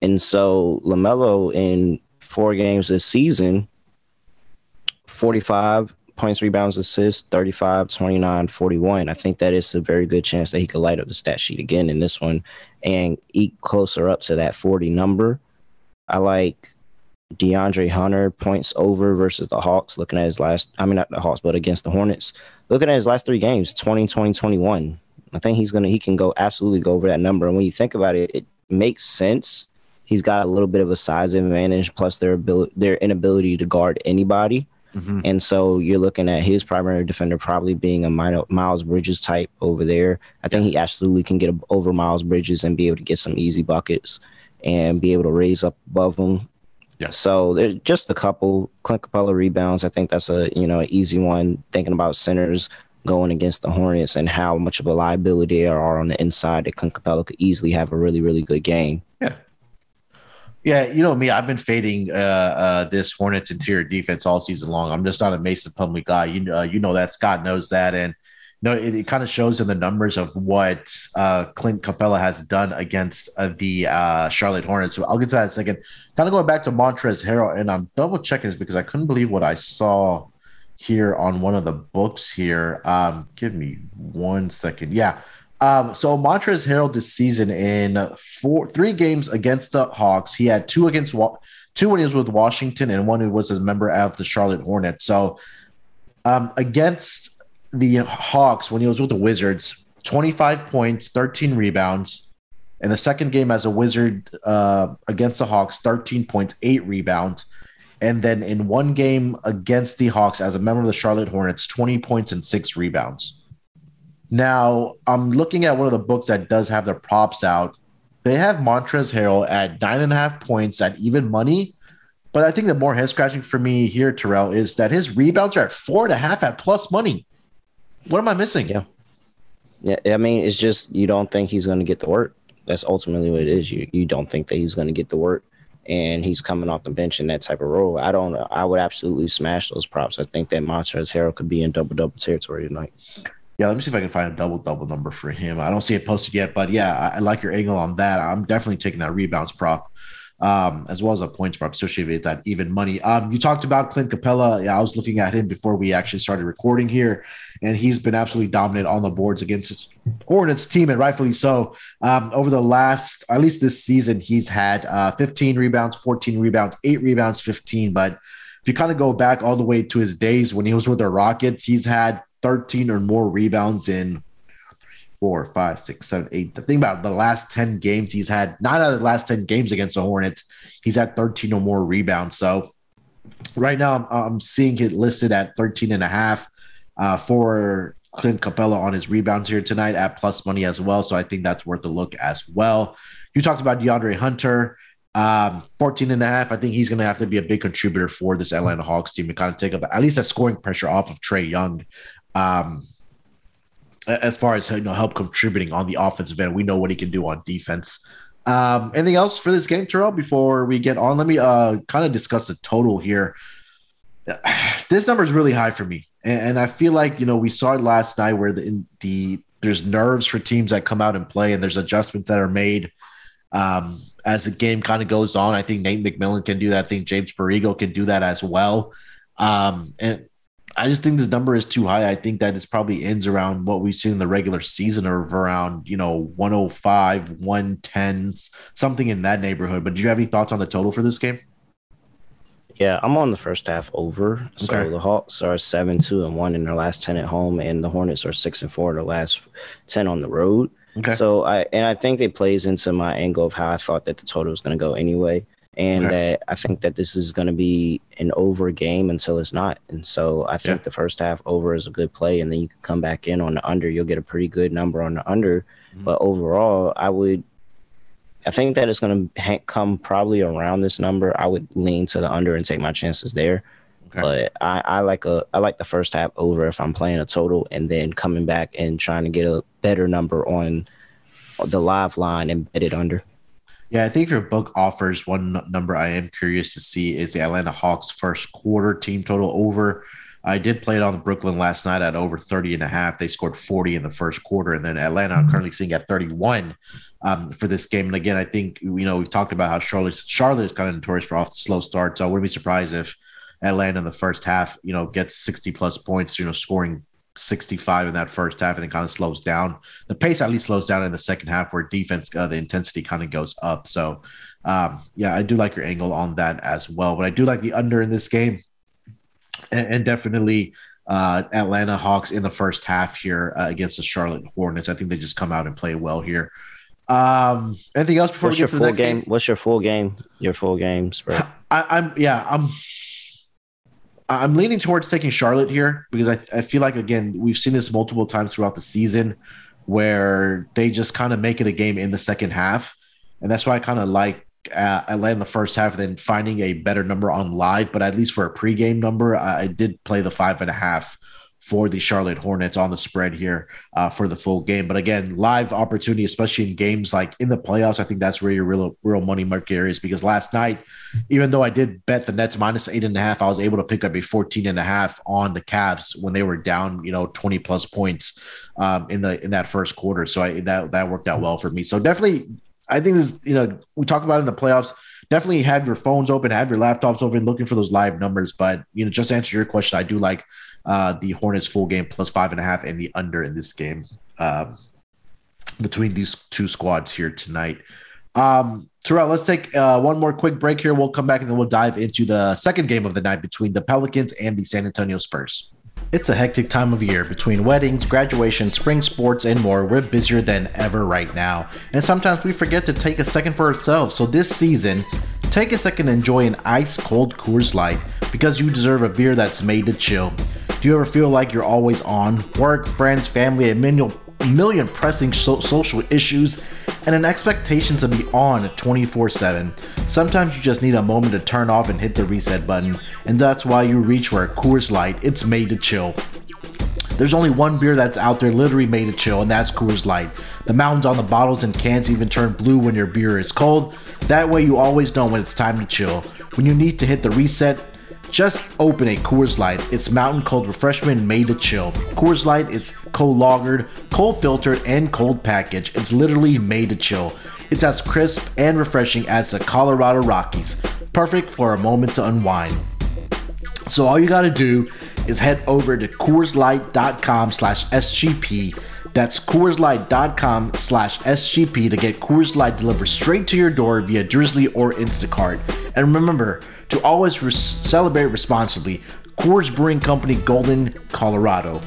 And so LaMelo in four games this season, 45 points, rebounds, assists, 35, 29, 41. I think that is a very good chance that he could light up the stat sheet again in this one and eat closer up to that 40 number. I like DeAndre Hunter points over versus the Hawks, looking at his last, I mean, not the Hawks, but against the Hornets. Looking at his last three games 20, 20, 21. I think he's going to, he can go absolutely go over that number. And when you think about it, it makes sense. He's got a little bit of a size advantage, plus their ability, their inability to guard anybody. Mm-hmm. And so you're looking at his primary defender probably being a Miles Bridges type over there. I think he absolutely can get over Miles Bridges and be able to get some easy buckets and be able to raise up above him yeah. So there's just a couple Clint Capela rebounds. I think that's a you know an easy one. Thinking about centers going against the Hornets and how much of a liability they are on the inside, that Clint Capela could easily have a really really good game. Yeah. You know me. I've been fading uh, uh, this Hornets interior defense all season long. I'm just not a Mason Plumlee guy. You uh, you know that. Scott knows that, and you know it, it kind of shows in the numbers of what uh, Clint Capela has done against uh, the uh, Charlotte Hornets. So I'll get to that in a second. Kind of going back to Montrezl Harrell, and I'm double checking this because I couldn't believe what I saw here on one of the books here. Um, give me one second. Yeah. Um, so Montrezl Harrell this season in four, three games against the Hawks, he had two against two when he was with Washington, and one who was a member of the Charlotte Hornets. So um, against the Hawks when he was with the Wizards, 25 points, 13 rebounds. In the second game as a Wizard uh, against the Hawks, 13 points, eight rebounds. And then in one game against the Hawks as a member of the Charlotte Hornets, 20 points and six rebounds. Now, I'm looking at one of the books that does have their props out. They have Montrezl Harrell at nine and a half points at even money. But I think the more head scratching for me here, Terrell, is that his rebounds are at four and a half at plus money. What am I missing? Yeah. Yeah. I mean, it's just you don't think he's going to get the work. That's ultimately what it is. You you don't think that he's going to get the work and he's coming off the bench in that type of role. I don't I would absolutely smash those props. I think that Montrezl Harrell could be in double double territory tonight. Yeah, let me see if I can find a double double number for him. I don't see it posted yet, but yeah, I, I like your angle on that. I'm definitely taking that rebounds prop. Um, as well as a points prop, especially if it's at even money. Um, you talked about Clint Capela. Yeah, I was looking at him before we actually started recording here, and he's been absolutely dominant on the boards against his Hornets team, and rightfully so. Um, over the last, at least this season, he's had uh, 15 rebounds, 14 rebounds, eight rebounds, 15. But if you kind of go back all the way to his days when he was with the Rockets, he's had 13 or more rebounds in four, five, six, seven, eight. The thing about the last 10 games, he's had nine out of the last 10 games against the Hornets, he's had 13 or more rebounds. So right now I'm, I'm seeing it listed at 13 and a half uh, for Clint Capela on his rebounds here tonight at plus money as well. So I think that's worth a look as well. You talked about DeAndre Hunter. Um, 14 and a half. I think he's going to have to be a big contributor for this Atlanta Hawks team to kind of take up at least that scoring pressure off of Trae Young. Um, as far as you know, help contributing on the offensive end, we know what he can do on defense. Um, anything else for this game, Terrell? Before we get on, let me uh, kind of discuss the total here. This number is really high for me, and, and, I feel like you know we saw it last night where the, the there's nerves for teams that come out and play, and there's adjustments that are made um, as the game kind of goes on. I think Nate McMillan can do that. I think James Borrego can do that as well. Um, and I just think this number is too high. I think that it probably ends around what we've seen in the regular season of around, you know, 105, 110, something in that neighborhood. But do you have any thoughts on the total for this game? Yeah, I'm on the first half over. So okay. the Hawks are seven, two, and one in their last ten at home, and the Hornets are six and four in their last ten on the road. Okay. So I and I think it plays into my angle of how I thought that the total was going to go anyway and okay. that I think that this is going to be an over game until it's not. And so I think yeah. the first half over is a good play, and then you can come back in on the under. You'll get a pretty good number on the under. Mm-hmm. But overall, I would, I think that it's going to ha- come probably around this number. I would lean to the under and take my chances there. Okay. But I, I like a I like the first half over if I'm playing a total, and then coming back and trying to get a better number on the live line and bet it under. Yeah, I think if your book offers one number I am curious to see is the Atlanta Hawks first quarter team total over. I did play it on the Brooklyn last night at over 30 and a half. They scored 40 in the first quarter. And then Atlanta I'm currently seeing at 31 um, for this game. And again, I think, you know, we've talked about how Charlotte, Charlotte is kind of notorious for off the slow start. So I wouldn't be surprised if Atlanta in the first half, you know, gets 60 plus points, you know, scoring 65 in that first half and then kind of slows down. The pace at least slows down in the second half where defense, uh, the intensity kind of goes up. So, um, yeah, I do like your angle on that as well. But I do like the under in this game and, and definitely uh, Atlanta Hawks in the first half here uh, against the Charlotte Hornets. I think they just come out and play well here. Um, anything else before What's we get to the next game? game? What's your full game? Your full game spread? I, I'm yeah, I'm I'm leaning towards taking Charlotte here because I, I feel like again we've seen this multiple times throughout the season where they just kind of make it a game in the second half, and that's why I kind of like uh, Atlanta in the first half, then finding a better number on live. But at least for a pregame number, I, I did play the five and a half for the Charlotte Hornets on the spread here uh, for the full game. But again, live opportunity, especially in games like in the playoffs, I think that's where your real real money market is. Because last night, even though I did bet the Nets minus eight and a half, I was able to pick up a 14 and a half on the Cavs when they were down, you know, 20 plus points um, in the in that first quarter. So I, that that worked out well for me. So definitely, I think this, you know, we talk about in the playoffs definitely have your phones open, have your laptops open, looking for those live numbers. But you know, just answer your question, I do like uh, the Hornets full game plus five and a half and the under in this game uh, between these two squads here tonight. Um, Terrell, let's take uh, one more quick break here. We'll come back and then we'll dive into the second game of the night between the Pelicans and the San Antonio Spurs. It's a hectic time of year between weddings, graduation, spring sports, and more. We're busier than ever right now. And sometimes we forget to take a second for ourselves. So this season, take a second to enjoy an ice cold Coors Light because you deserve a beer that's made to chill. Do you ever feel like you're always on? Work, friends, family, a million, million pressing so- social issues, and an expectation to be on 24 7. Sometimes you just need a moment to turn off and hit the reset button, and that's why you reach for a Coors Light. It's made to chill. There's only one beer that's out there literally made to chill, and that's Coors Light. The mountains on the bottles and cans even turn blue when your beer is cold. That way, you always know when it's time to chill. When you need to hit the reset, just open a Coors Light. It's mountain cold refreshment made to chill. Coors Light is cold lagered, cold filtered, and cold packaged. It's literally made to chill. It's as crisp and refreshing as the Colorado Rockies. Perfect for a moment to unwind. So all you gotta do is head over to CoorsLight.com slash SGP. That's CoorsLight.com slash SGP to get Coors Light delivered straight to your door via Drizly or Instacart. And remember, to always celebrate responsibly. Coors Brewing Company, Golden, Colorado.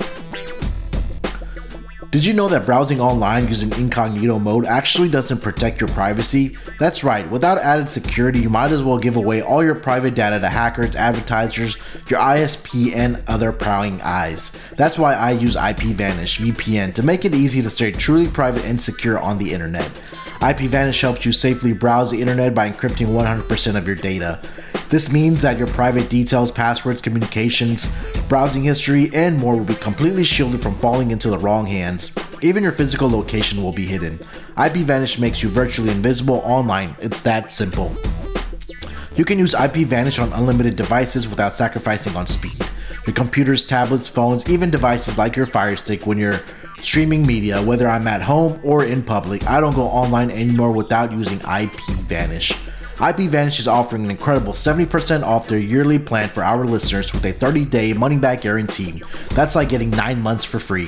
Did you know that browsing online using incognito mode actually doesn't protect your privacy? That's right, without added security, you might as well give away all your private data to hackers, advertisers, your ISP, and other prying eyes. That's why I use IPVanish VPN to make it easy to stay truly private and secure on the internet. IPVanish helps you safely browse the internet by encrypting 100% of your data. This means that your private details, passwords, communications, browsing history, and more will be completely shielded from falling into the wrong hands. Even your physical location will be hidden. IPVanish makes you virtually invisible online. It's that simple. You can use IPVanish on unlimited devices without sacrificing on speed. Your computers, tablets, phones, even devices like your Fire Stick when you're streaming media, whether I'm at home or in public, I don't go online anymore without using IPVanish. IPVanish is offering an incredible 70% off their yearly plan for our listeners with a 30 day money back guarantee. That's like getting 9 months for free.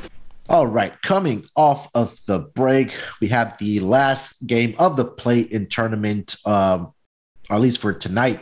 All right, coming off of the break, we have the last game of the play-in tournament, um, at least for tonight,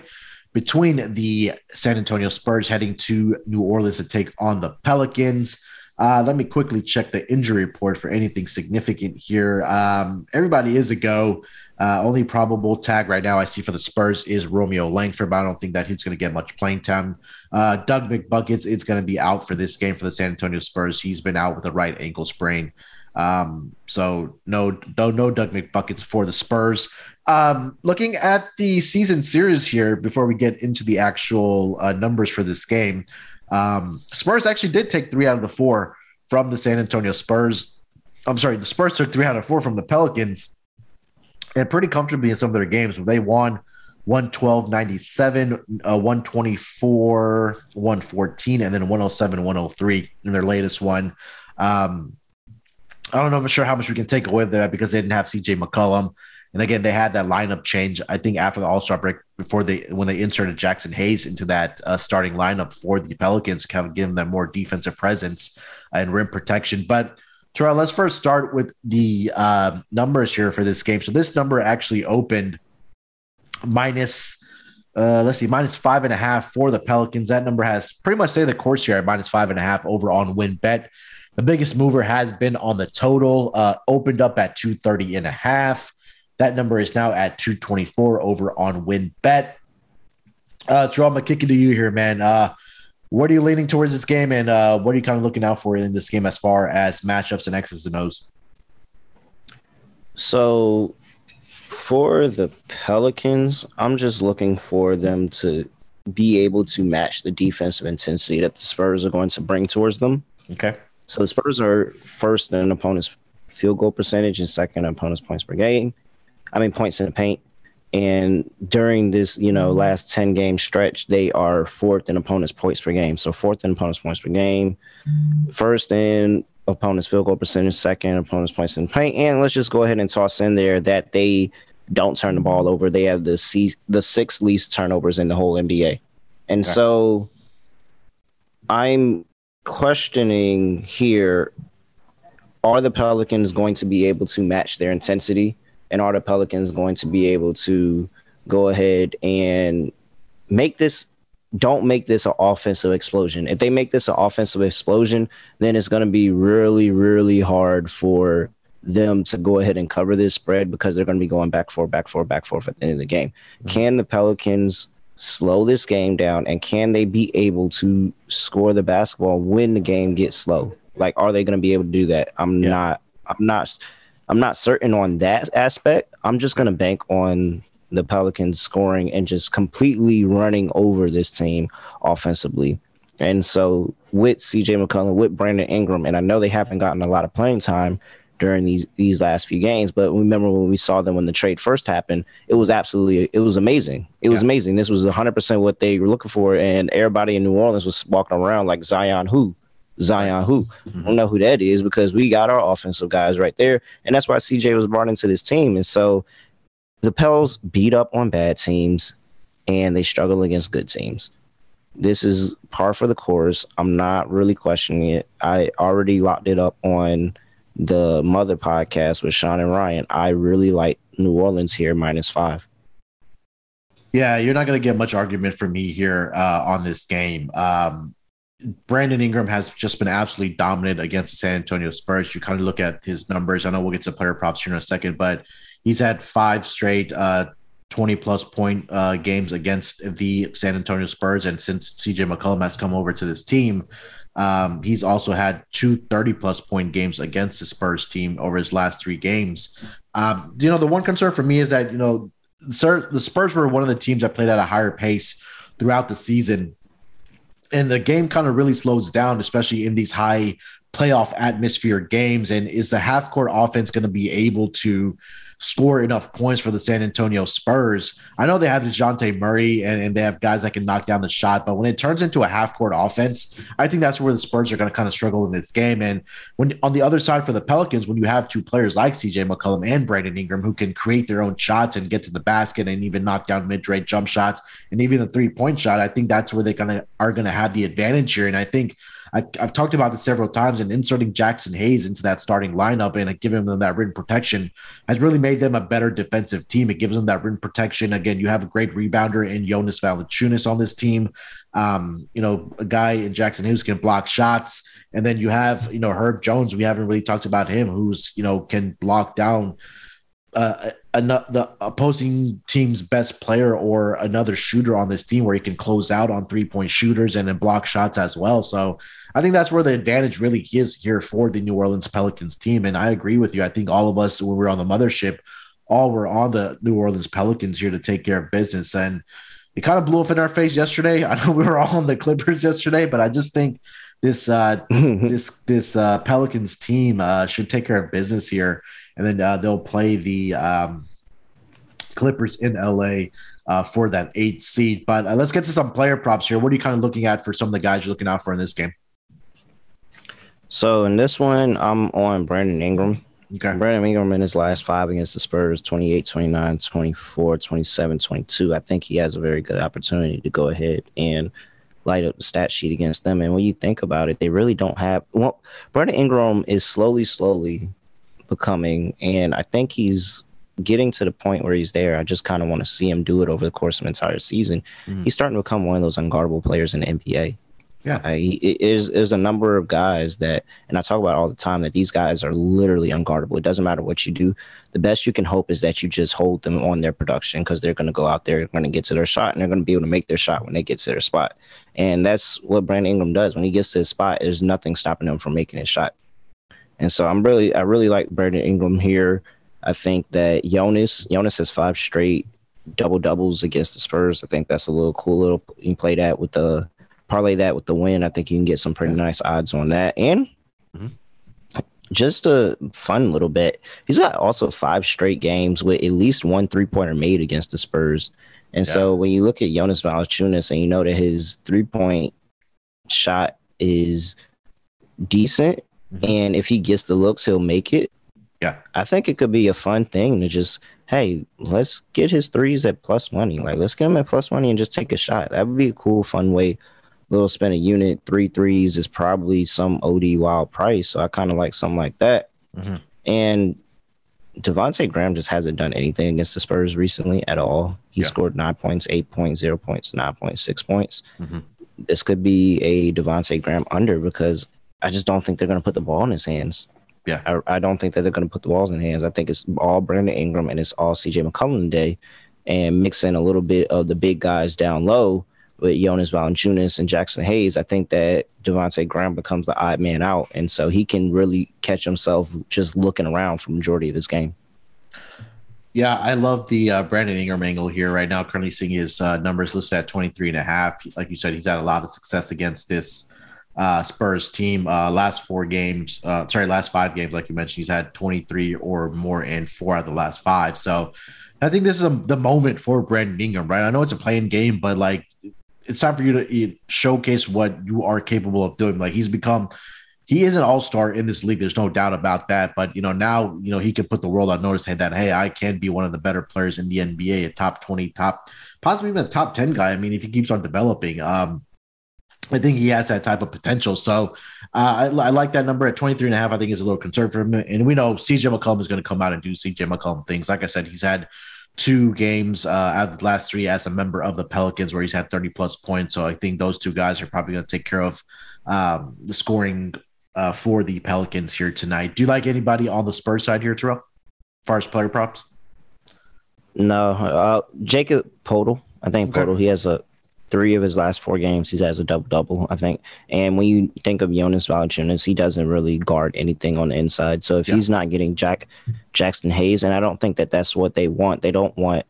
between the San Antonio Spurs heading to New Orleans to take on the Pelicans. Uh, let me quickly check the injury report for anything significant here. Um, everybody is a go. Uh, only probable tag right now I see for the Spurs is Romeo Langford, but I don't think that he's going to get much playing time. Uh, Doug McBuckets is going to be out for this game for the San Antonio Spurs. He's been out with a right ankle sprain. Um, so no, no, no Doug McBuckets for the Spurs. Um, looking at the season series here before we get into the actual uh, numbers for this game, um, Spurs actually did take three out of the four from the San Antonio Spurs. I'm sorry, the Spurs took three out of four from the Pelicans and pretty comfortably in some of their games. Where they won 112 97, uh, 124 114, and then 107 103 in their latest one. Um, I don't know I'm sure how much we can take away that because they didn't have CJ McCollum. And again, they had that lineup change. I think after the All Star break, before they when they inserted Jaxson Hayes into that uh, starting lineup for the Pelicans, kind of giving them more defensive presence and rim protection. But Terrell, let's first start with the uh, numbers here for this game. So this number actually opened minus, uh, let's see, minus five and a half for the Pelicans. That number has pretty much stayed the course here at minus five and a half over on WynnBET. The biggest mover has been on the total, uh, opened up at 230 and a half. That number is now at 224 over on WynnBET. Uh, Drew, I'm gonna kick it to you here, man. Uh, what are you leaning towards this game, and uh, what are you kind of looking out for in this game as far as matchups and X's and O's? So, for the Pelicans, I'm just looking for them to be able to match the defensive intensity that the Spurs are going to bring towards them. Okay. So the Spurs are first in opponent's field goal percentage and second in opponent's points per game. I mean points in the paint. And during this, you know, mm-hmm. last 10 game stretch, they are fourth in opponent's points per game. So fourth in opponent's points per game, mm-hmm. first in opponent's field goal percentage, second opponent's points in paint. And let's just go ahead and toss in there that they don't turn the ball over. They have the C- the sixth least turnovers in the whole NBA. And okay. so I'm questioning here are the Pelicans going to be able to match their intensity? And are the Pelicans going to be able to go ahead and make this don't make this an offensive explosion. If they make this an offensive explosion, then it's going to be really, really hard for them to go ahead and cover this spread because they're going to be going back four, back four, back four at the end of the game. Mm-hmm. Can the Pelicans slow this game down and can they be able to score the basketball when the game gets slow? Like, are they going to be able to do that? I'm yeah. not. I'm not I'm not certain on that aspect. I'm just going to bank on the Pelicans scoring and just completely running over this team offensively. And so with CJ McCollum, with Brandon Ingram, and I know they haven't gotten a lot of playing time during these these last few games, but remember when we saw them when the trade first happened, it was absolutely it was amazing. It was amazing. This was 100% what they were looking for and everybody in New Orleans was walking around like Zion who Zion who. Mm-hmm. I don't know who that is because we got our offensive guys right there. And that's why CJ was brought into this team. And so the Pels beat up on bad teams and they struggle against good teams. This is par for the course. I'm not really questioning it. I already locked it up on the Mother podcast with Sean and Ryan. I really like New Orleans here minus five. Yeah, you're not going to get much argument from me here uh, on this game. Um, Brandon Ingram has just been absolutely dominant against the San Antonio Spurs. You kind of look at his numbers. I know we'll get to player props here in a second, but he's had five straight uh, 20 plus point uh, games against the San Antonio Spurs. And since CJ McCollum has come over to this team, um, he's also had two 30 plus point games against the Spurs team over his last three games. Um, you know, the one concern for me is that, you know, the Spurs were one of the teams that played at a higher pace throughout the season and the game kind of really slows down, especially in these high playoff atmosphere games. And is the half court offense going to be able to score enough points for the San Antonio Spurs. I know they have Dejounte Murray and, and they have guys that can knock down the shot, but when it turns into a half court offense, I think that's where the Spurs are going to kind of struggle in this game. And when on the other side for the Pelicans, when you have two players like CJ McCollum and Brandon Ingram who can create their own shots and get to the basket and even knock down mid range jump shots and even the three point shot, I think that's where they gonna are going to have the advantage here. And I think I, have talked about this several times, and inserting Jaxson Hayes into that starting lineup and giving them that rim protection has really made them a better defensive team. It gives them that rim protection. Again, you have a great rebounder in Jonas Valanciunas on this team. Um, you know, a guy in Jaxson Hayes can block shots, and then you have you know Herb Jones. We haven't really talked about him, who's you know can block down uh, the opposing team's best player or another shooter on this team where he can close out on three point shooters and then block shots as well. So I think that's where the advantage really is here for the New Orleans Pelicans team. And I agree with you. I think all of us, when we are on the mothership, all were on the New Orleans Pelicans here to take care of business. And it kind of blew up in our face yesterday. I know we were all on the Clippers yesterday, but I just think this uh, this this uh, Pelicans team uh, should take care of business here and then uh, they'll play the um, Clippers in LA uh, for that eight seed. But uh, let's get to some player props here. What are you kind of looking at for some of the guys you're looking out for in this game? So in this one, I'm on Brandon Ingram. Okay. Brandon Ingram in his last five against the Spurs 28, 29, 24, 27, 22. I think he has a very good opportunity to go ahead and light up the stat sheet against them. And when you think about it, they really don't have. Well, Brandon Ingram is slowly, slowly becoming, and I think he's getting to the point where he's there. I just kind of want to see him do it over the course of an entire season. Mm. He's starting to become one of those unguardable players in the NBA. Yeah, uh, he is is a number of guys that, and I talk about all the time that these guys are literally unguardable. It doesn't matter what you do. The best you can hope is that you just hold them on their production because they're going to go out there, going to get to their shot, and they're going to be able to make their shot when they get to their spot. And that's what Brandon Ingram does when he gets to his spot. There's nothing stopping him from making his shot. And so I'm really, I really like Brandon Ingram here. I think that Jonas, Jonas has five straight double doubles against the Spurs. I think that's a little cool. Little you can play that with the parlay that with the win. I think you can get some pretty nice odds on that. And mm-hmm. just a fun little bit. He's got also five straight games with at least one three pointer made against the Spurs. And yeah. so when you look at Jonas Valanciunas and you know that his three point shot is decent, mm-hmm. and if he gets the looks, he'll make it. Yeah, I think it could be a fun thing to just hey, let's get his threes at plus money. Like let's get him at plus money and just take a shot. That would be a cool, fun way little spin a unit, three threes is probably some OD wild price. So I kind of like something like that. Mm-hmm. And Devonte Graham just hasn't done anything against the Spurs recently at all. He yeah. scored nine points, eight points, zero points, nine points, six points. Mm-hmm. This could be a Devonte Graham under because I just don't think they're going to put the ball in his hands. Yeah, I, I don't think that they're going to put the balls in hands. I think it's all Brandon Ingram and it's all CJ McCollum today, and mix in a little bit of the big guys down low with Jonas Valanciunas and Jaxson Hayes, I think that Devonte Graham becomes the odd man out, and so he can really catch himself just looking around for majority of this game. Yeah, I love the uh, Brandon Ingram angle here right now. Currently seeing his uh, numbers listed at 23 and a half. Like you said, he's had a lot of success against this uh, Spurs team. Uh, last four games, uh, sorry, last five games, like you mentioned, he's had 23 or more in four out of the last five. So I think this is a, the moment for Brandon Ingram, right? I know it's a play-in game, but like it's time for you to showcase what you are capable of doing. Like he's become, he is an all star in this league. There's no doubt about that. But you know now, you know he can put the world on notice that hey, I can be one of the better players in the NBA, a top twenty, top possibly even a top ten guy. I mean, if he keeps on developing, um, I think he has that type of potential. So uh, I, I, like that number at 23 and a half. I think is a little concerned for him. And we know CJ McCollum is going to come out and do CJ McCollum things. Like I said, he's had two games uh, out of the last three as a member of the Pelicans where he's had 30 plus points. So I think those two guys are probably going to take care of um, the scoring uh, for the Pelicans here tonight. Do you like anybody on the Spurs side here, Terrell, as far as player props? No, uh, Jakob Poeltl. I think okay. Poeltl, he has a three of his last four games, he has a double double, I think. And when you think of Jonas Valanciunas, he doesn't really guard anything on the inside. So if yeah. he's not getting Jack Jaxson Hayes, and I don't think that that's what they want. They don't want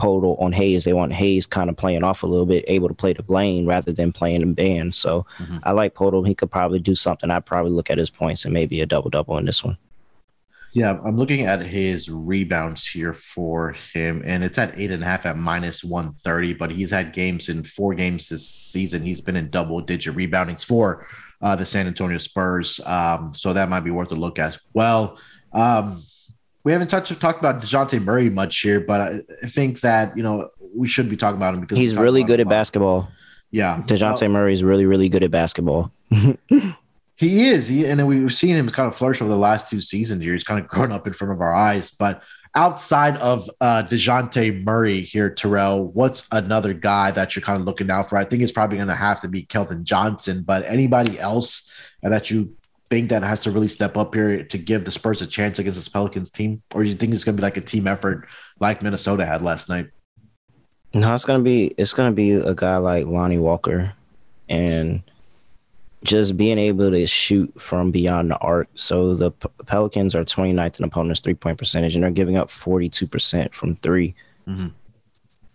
Poeltl on Hayes. They want Hayes kind of playing off a little bit, able to play the lane rather than playing in band. So mm-hmm. I like Poeltl. He could probably do something. I'd probably look at his points and maybe a double double in this one. Yeah, I'm looking at his rebounds here for him, and it's at eight and a half at minus 130. But he's had games in four games this season. He's been in double digit reboundings for uh, the San Antonio Spurs. Um, so that might be worth a look as well. Um, we haven't touched talked about Dejounte Murray much here, but I, think that you know we should be talking about him because he's really good at basketball. Yeah, Dejounte well, Murray is really really good at basketball. He is, he, and we've seen him kind of flourish over the last two seasons here. He's kind of grown up in front of our eyes. But outside of uh, Dejounte Murray here, Terrell, what's another guy that you're kind of looking out for? I think it's probably going to have to be Keldon Johnson, but anybody else that you think that has to really step up here to give the Spurs a chance against this Pelicans team, or do you think it's going to be like a team effort like Minnesota had last night? No, it's gonna be it's gonna be a guy like Lonnie Walker, and just being able to shoot from beyond the arc. So the P- Pelicans are 29th in opponents' three point percentage, and they're giving up 42% from 3 mm-hmm.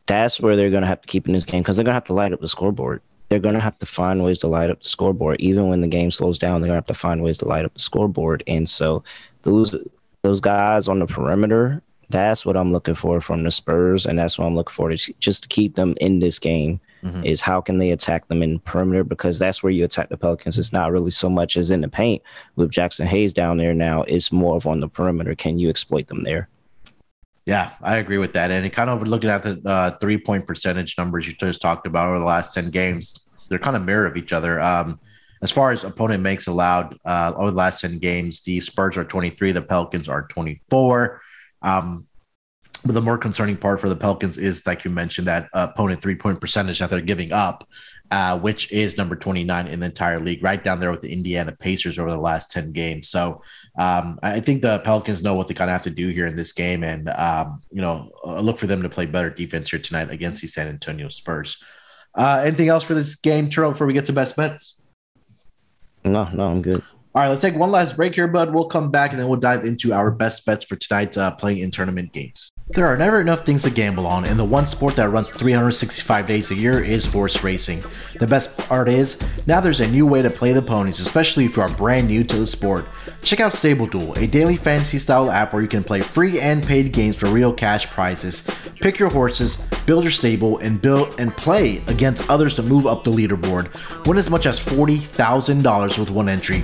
That's where they're going to have to keep in this game because they're going to have to light up the scoreboard. They're going to have to find ways to light up the scoreboard. Even when the game slows down, they're going to have to find ways to light up the scoreboard. And so those those guys on the perimeter, that's what I'm looking for from the Spurs, and that's what I'm looking for to just to keep them in this game mm-hmm. is how can they attack them in perimeter because that's where you attack the Pelicans. It's not really so much as in the paint with Jaxson Hayes down there now. It's more of on the perimeter. Can you exploit them there? Yeah, I agree with that. And it kind of looking at the uh, three point percentage numbers you just talked about over the last 10 games, they're kind of mirror of each other. Um, as far as opponent makes allowed uh, over the last 10 games, the Spurs are 23, the Pelicans are 24. Um, But the more concerning part for the Pelicans is, like you mentioned, that opponent three point percentage that they're giving up, uh, which is number 29 in the entire league, right down there with the Indiana Pacers over the last 10 games. So um, I think the Pelicans know what they kind of have to do here in this game. And, um, you know, look for them to play better defense here tonight against the San Antonio Spurs. Uh, anything else for this game, Terrell, before we get to best bets? No, no, I'm good. All right, let's take one last break here, bud. We'll come back and then we'll dive into our best bets for tonight's uh, playing in tournament games. There are never enough things to gamble on, and the one sport that runs 365 days a year is horse racing. The best part is, now there's a new way to play the ponies, especially if you are brand new to the sport. Check out Stable Duel, a daily fantasy style app where you can play free and paid games for real cash prizes. Pick your horses, build your stable, and build and play against others to move up the leaderboard. Win as much as $40,000 with one entry.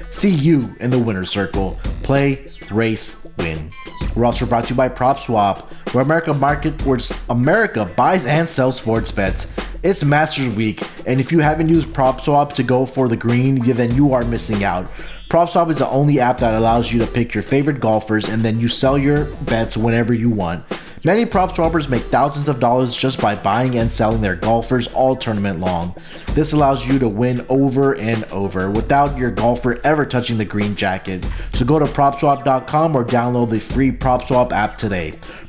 See you in the winner circle. Play, race, win. We're also brought to you by PropSwap, where America market where America buys and sells sports bets. It's Masters Week, and if you haven't used PropSwap to go for the green, then you are missing out. PropSwap is the only app that allows you to pick your favorite golfers and then you sell your bets whenever you want. Many prop swappers make thousands of dollars just by buying and selling their golfers all tournament long. This allows you to win over and over without your golfer ever touching the green jacket. So go to propswap.com or download the free PropSwap app today.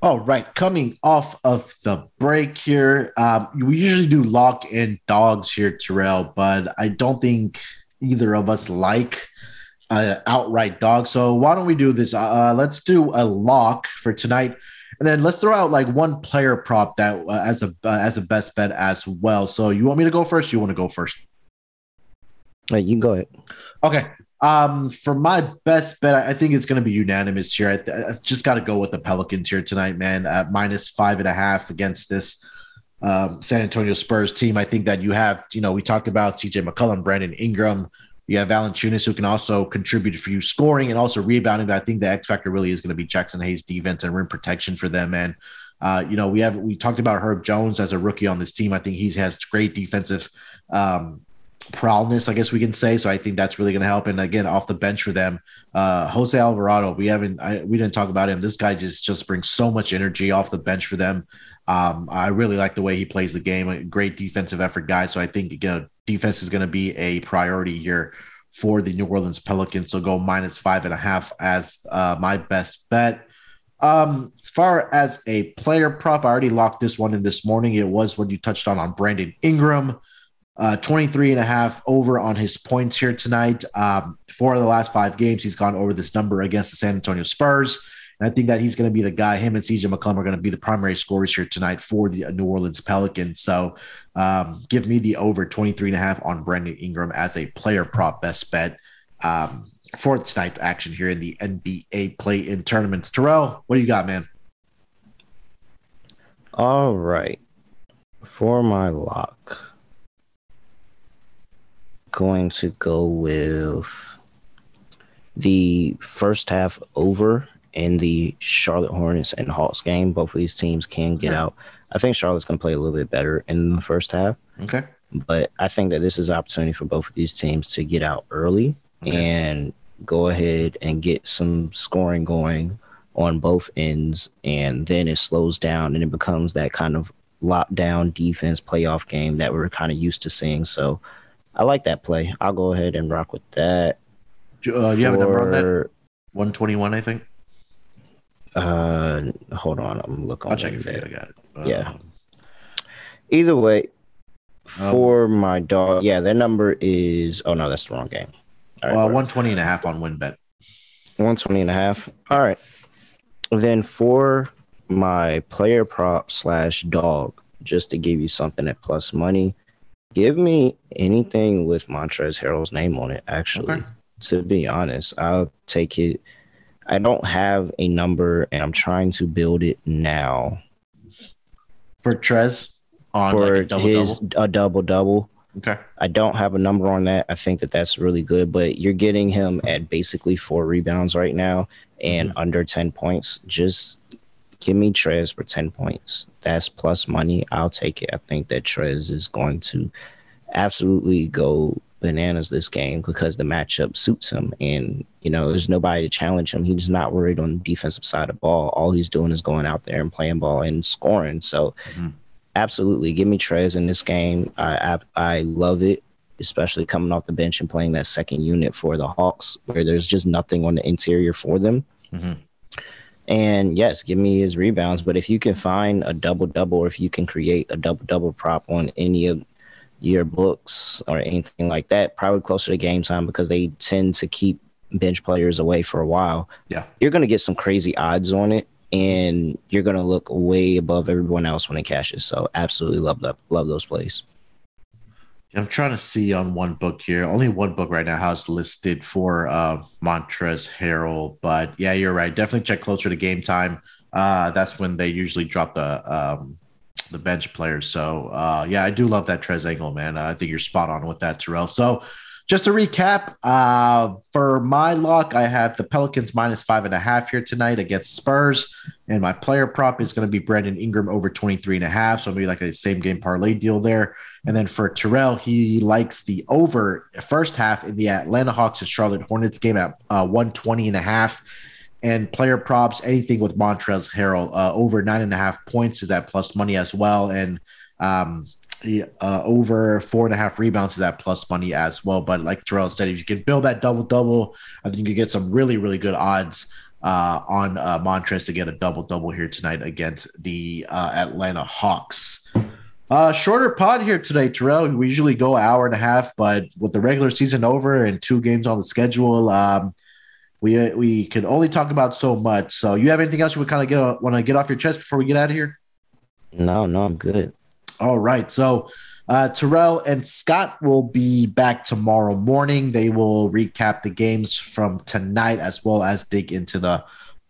All right, coming off of the break here, um, we usually do lock in dogs here, Terrell, but I don't think either of us like uh, outright dog. So why don't we do this? Uh, uh, let's do a lock for tonight, and then let's throw out like one player prop that uh, as a uh, as a best bet as well. So you want me to go first? you want to go first? Hey, you go ahead. Okay. Um, for my best bet, I think it's going to be unanimous here. I, th- I just got to go with the Pelicans here tonight, man. At minus five and a half against this um, San Antonio Spurs team. I think that you have, you know, we talked about CJ McCollum, Brandon Ingram. You have Valanciunas who can also contribute for you scoring and also rebounding. But I think the X factor really is going to be Jaxson Hayes' defense and rim protection for them. And uh, you know, we have we talked about Herb Jones as a rookie on this team. I think he has great defensive um, prowess, I guess we can say. So I think that's really going to help. And again, off the bench for them, uh, Jose Alvarado. We haven't, I, we didn't talk about him. This guy just just brings so much energy off the bench for them. Um, I really like the way he plays the game. A great defensive effort guy. So I think again, defense is going to be a priority here for the New Orleans Pelicans. So go minus five and a half as uh, my best bet. Um, as far as a player prop, I already locked this one in this morning. It was when you touched on on Brandon Ingram. Uh, 23 and a half over on his points here tonight. Um, four of the last five games, he's gone over this number against the San Antonio Spurs. And I think that he's going to be the guy. Him and CJ McCollum are going to be the primary scorers here tonight for the New Orleans Pelicans. So um, give me the over 23 and a half on Brandon Ingram as a player prop best bet um, for tonight's action here in the NBA play in tournaments. Terrell, what do you got, man? All right. For my lock going to go with the first half over in the Charlotte Hornets and Hawks game. Both of these teams can get out. I think Charlotte's going to play a little bit better in the first half. Okay. But I think that this is an opportunity for both of these teams to get out early okay. and go ahead and get some scoring going on both ends. And then it slows down and it becomes that kind of lockdown defense playoff game that we're kind of used to seeing. So I like that play. I'll go ahead and rock with that. Uh, you have a number on that? 121, I think. Uh, hold on. I'm looking. I'll check you. I got it. yeah. Um, Either way, For um, my dog, yeah, their number is. Oh no, that's the wrong game. All right, uh, 120 and a half on WynnBET. 120 and a half. All right. Then for my player prop slash dog, just to give you something at plus money, give me anything with Montrezl Harrell's name on it. Actually, okay. to be honest, I'll take it. I don't have a number, and I'm trying to build it now. For Trez, on for like a double, his double? a double double. Okay. I don't have a number on that. I think that that's really good, but you're getting him at basically four rebounds right now and mm-hmm. under 10 points. Just give me Trez for 10 points. That's plus money. I'll take it. I think that Trez is going to absolutely go bananas this game because the matchup suits him. And, you know, there's nobody to challenge him. He's not worried on the defensive side of the ball. All he's doing is going out there and playing ball and scoring. So, mm-hmm. absolutely, give me Trez in this game. I, I, I love it especially coming off the bench and playing that second unit for the Hawks, where there's just nothing on the interior for them. Mm-hmm. And yes, give me his rebounds. But if you can find a double double, or if you can create a double double prop on any of your books or anything like that, probably closer to game time because they tend to keep bench players away for a while. Yeah. You're going to get some crazy odds on it and you're going to look way above everyone else when it cashes. So absolutely love love, love those plays. I'm trying to see on one book here. Only one book right now has listed for uh, Montrezl Harrell, but yeah, you're right. Definitely check closer to game time. Uh, that's when they usually drop the um, the bench players. So uh, yeah, I do love that Trez angle, man. I think you're spot on with that, Terrell. So just to recap, uh, for my luck, I have the Pelicans minus five and a half here tonight against Spurs. And my player prop is going to be Brandon Ingram over 23 and a half. So maybe like a same game parlay deal there. And then for Terrell, he likes the over first half in the Atlanta Hawks and Charlotte Hornets game at uh, 120 and a half. And player props, anything with Montrezl Harrell uh, over nine and a half points is at plus money as well. And um, uh, over four and a half rebounds is that plus money as well. But like Terrell said, if you can build that double double, I think you can get some really really good odds uh, on uh, Montrez to get a double double here tonight against the uh, Atlanta Hawks. Uh, shorter pod here today, Terrell. We usually go an hour and a half, but with the regular season over and two games on the schedule, um, we uh, we could only talk about so much. So, you have anything else you would kind of get want to get off your chest before we get out of here? No, no, I'm good. All right. So uh, Terrell and Scott will be back tomorrow morning. They will recap the games from tonight as well as dig into the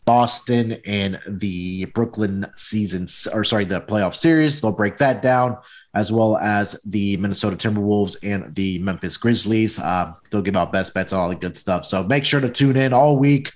Boston and the Brooklyn season, or sorry, the playoff series. They'll break that down as well as the Minnesota Timberwolves and the Memphis Grizzlies. Uh, they'll give out best bets, and all the good stuff. So make sure to tune in all week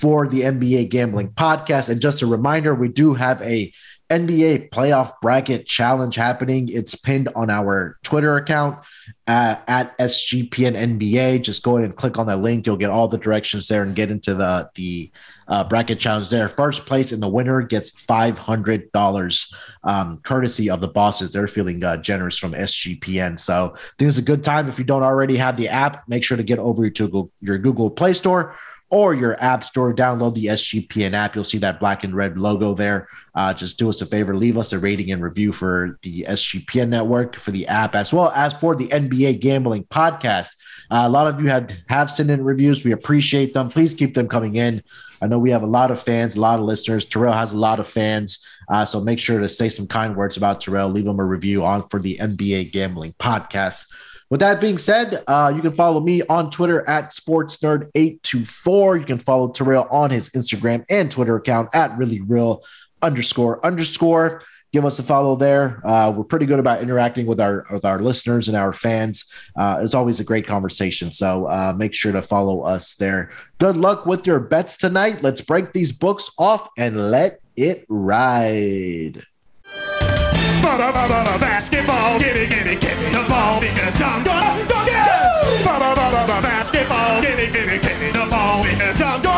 for the NBA Gambling Podcast. And just a reminder, we do have a NBA playoff bracket challenge happening. It's pinned on our Twitter account uh, at SGPN NBA. Just go ahead and click on that link. You'll get all the directions there and get into the the uh, bracket challenge there. First place and the winner gets five hundred dollars, um, courtesy of the bosses. They're feeling uh, generous from SGPN. So this is a good time. If you don't already have the app, make sure to get over to your Google Play Store or your app store. Download the SGPN app. You'll see that black and red logo there. Uh, just do us a favor, leave us a rating and review for the SGPN network for the app, as well as for the NBA Gambling Podcast. Uh, a lot of you have have sent in reviews. We appreciate them. Please keep them coming in. I know we have a lot of fans, a lot of listeners. Terrell has a lot of fans, uh, so make sure to say some kind words about Terrell. Leave him a review on for the NBA Gambling Podcast. With that being said, uh, you can follow me on Twitter at SportsNerd824. You can follow Terrell on his Instagram and Twitter account at really real underscore underscore. Give us a follow there. Uh, we're pretty good about interacting with our with our listeners and our fans. Uh, it's always a great conversation. So uh, make sure to follow us there. Good luck with your bets tonight. Let's break these books off and let it ride. Basketball, give me, give me, give me the ball because I'm gonna go get it. Basketball, give me, give me, give me the ball because I'm gonna.